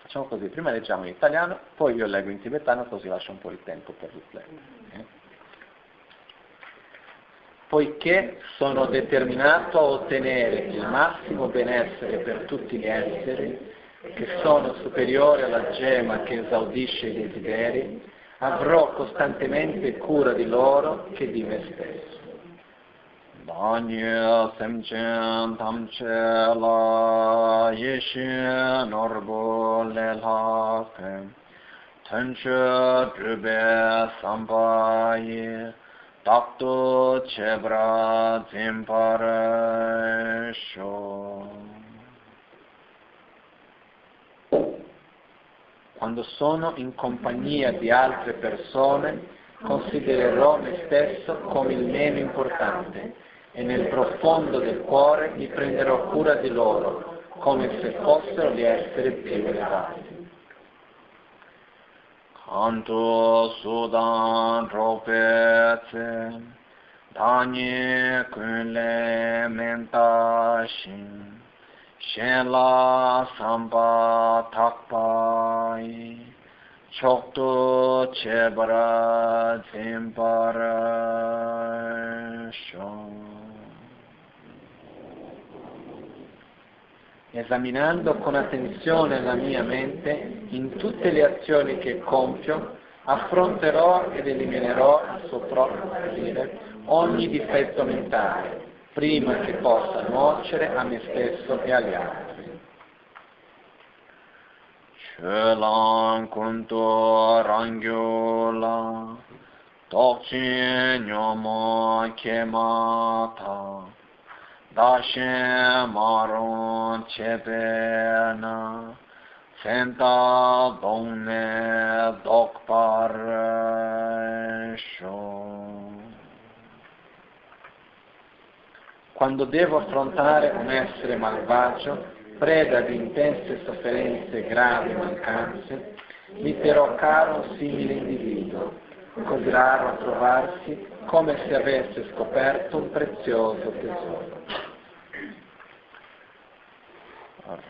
Facciamo così, prima leggiamo in italiano, poi io leggo in tibetano così lascio un po' di tempo per riflettere. Poiché sono determinato a ottenere il massimo benessere per tutti gli esseri, che sono superiori alla gemma che esaudisce i desideri, avrò costantemente cura di loro che di me stesso. Danye semchen tamche la yeshe norbo le la ke tenche drube sampaye takto chebra zimpare sho. Quando sono in compagnia di altre persone, considererò me stesso come il meno importante e nel profondo del cuore mi prenderò cura di loro, come se fossero gli esseri più elevati. Canto sudan tropezze, dani kun le mentashin, shen la samba takpai chokto chebara zimpara Esaminando con attenzione la mia mente, in tutte le azioni che compio, affronterò ed eliminerò a suo proprio dire ogni difetto mentale, prima che possa nuocere a me stesso e agli altri. Chelan kunto rangyola, tokchin nyomo kemata, dashen maron chepena, senta donne dokpar shon. Quando devo affrontare un essere malvagio, preda di intense sofferenze gravi e mancanze, mi terrò caro un simile individuo, così raro a trovarsi come se avesse scoperto un prezioso tesoro.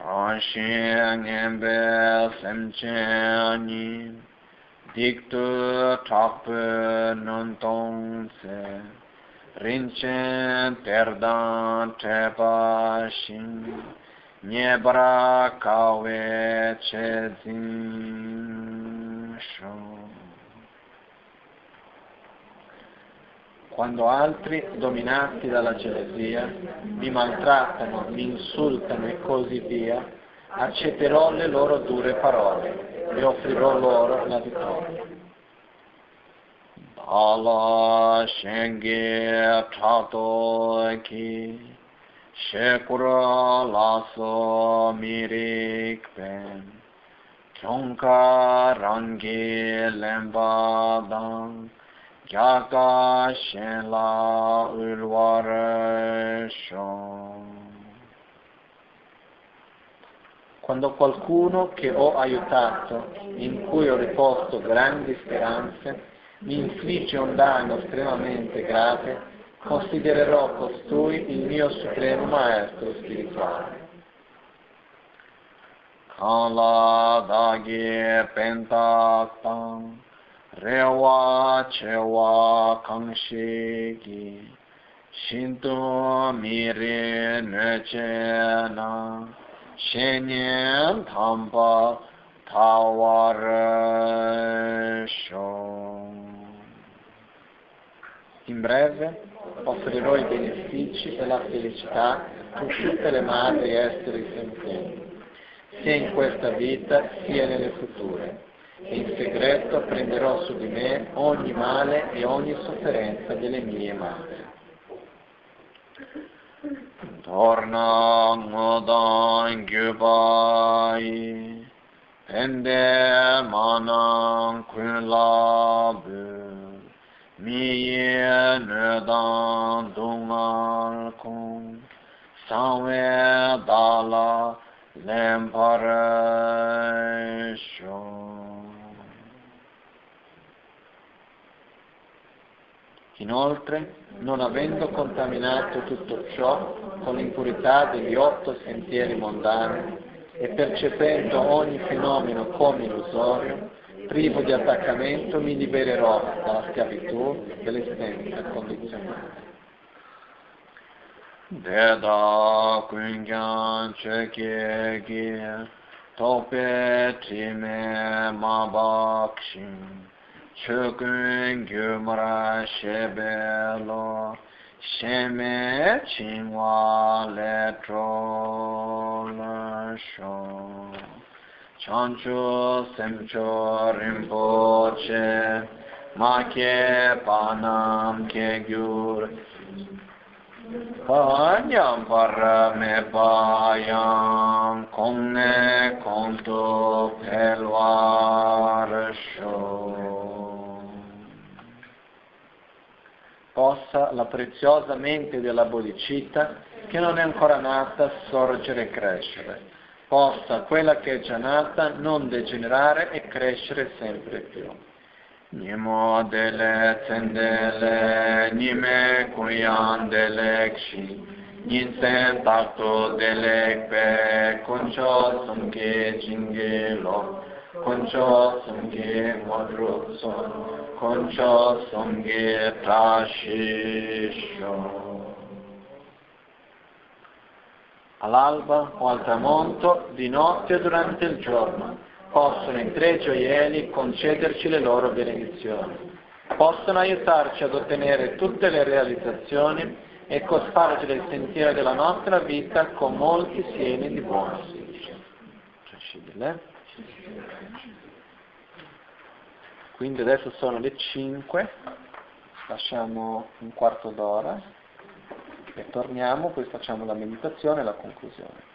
Ranshingenbe semcheni, diktu takpe non tongse, rinchen terdan trepa shin nyebra kawe che zin Quando altri, dominati dalla gelosia, mi maltrattano, mi insultano e così via, accetterò le loro dure parole e offrirò loro la vittoria. Dala shenge chato ki shekura laso mirik pen. Kyonka rangi lemba dang gyaka shen la ulvare shon quando qualcuno che ho aiutato, in cui ho riposto grandi speranze, mi infligge un danno estremamente grave, considererò costui il mio supremo maestro spirituale. Kala dagi pentaktam rewa chewa kangshiki shinto miri nechena shenyen tamba In breve, offrirò i benefici e la felicità su tutte le madri esseri senzienti, sia in questa vita sia nelle future, e in segreto prenderò su di me ogni male e ogni sofferenza delle mie madri. Torna ngodan gyubai Pende manan kunlabu Miye nedan dungal kung Sanwe dala lemparesho Inoltre, non avendo contaminato tutto ciò con l'impurità degli otto sentieri mondani e percependo ogni fenomeno come illusorio, privo di attaccamento mi libererò dalla schiavitù dell'esistenza condizionata. Deda kungyan chekye tope trime mabakshin chukun gyumara shebe lo sheme chingwa le tro la sho chancho semcho rinpoche ma ke panam ke gyur Panyam parame payam kongne konto pelvar possa la preziosa mente della bodhicitta, che non è ancora nata, sorgere e crescere. Possa quella che è già nata non degenerare e crescere sempre più. Nimo dele tendele, nime kuyan dele kshi, ninsen takto dele pe, kuncho sumke jingelo, kuncho sumke modrupson, concio songhe trasciscio. All'alba o al tramonto, di notte o durante il giorno, possono i tre gioielli concederci le loro benedizioni. Possono aiutarci ad ottenere tutte le realizzazioni e cospargere il sentiero della nostra vita con molti sieni di buon auspicio. Quindi adesso sono le 5, lasciamo un quarto d'ora torniamo, poi facciamo la meditazione e la conclusione.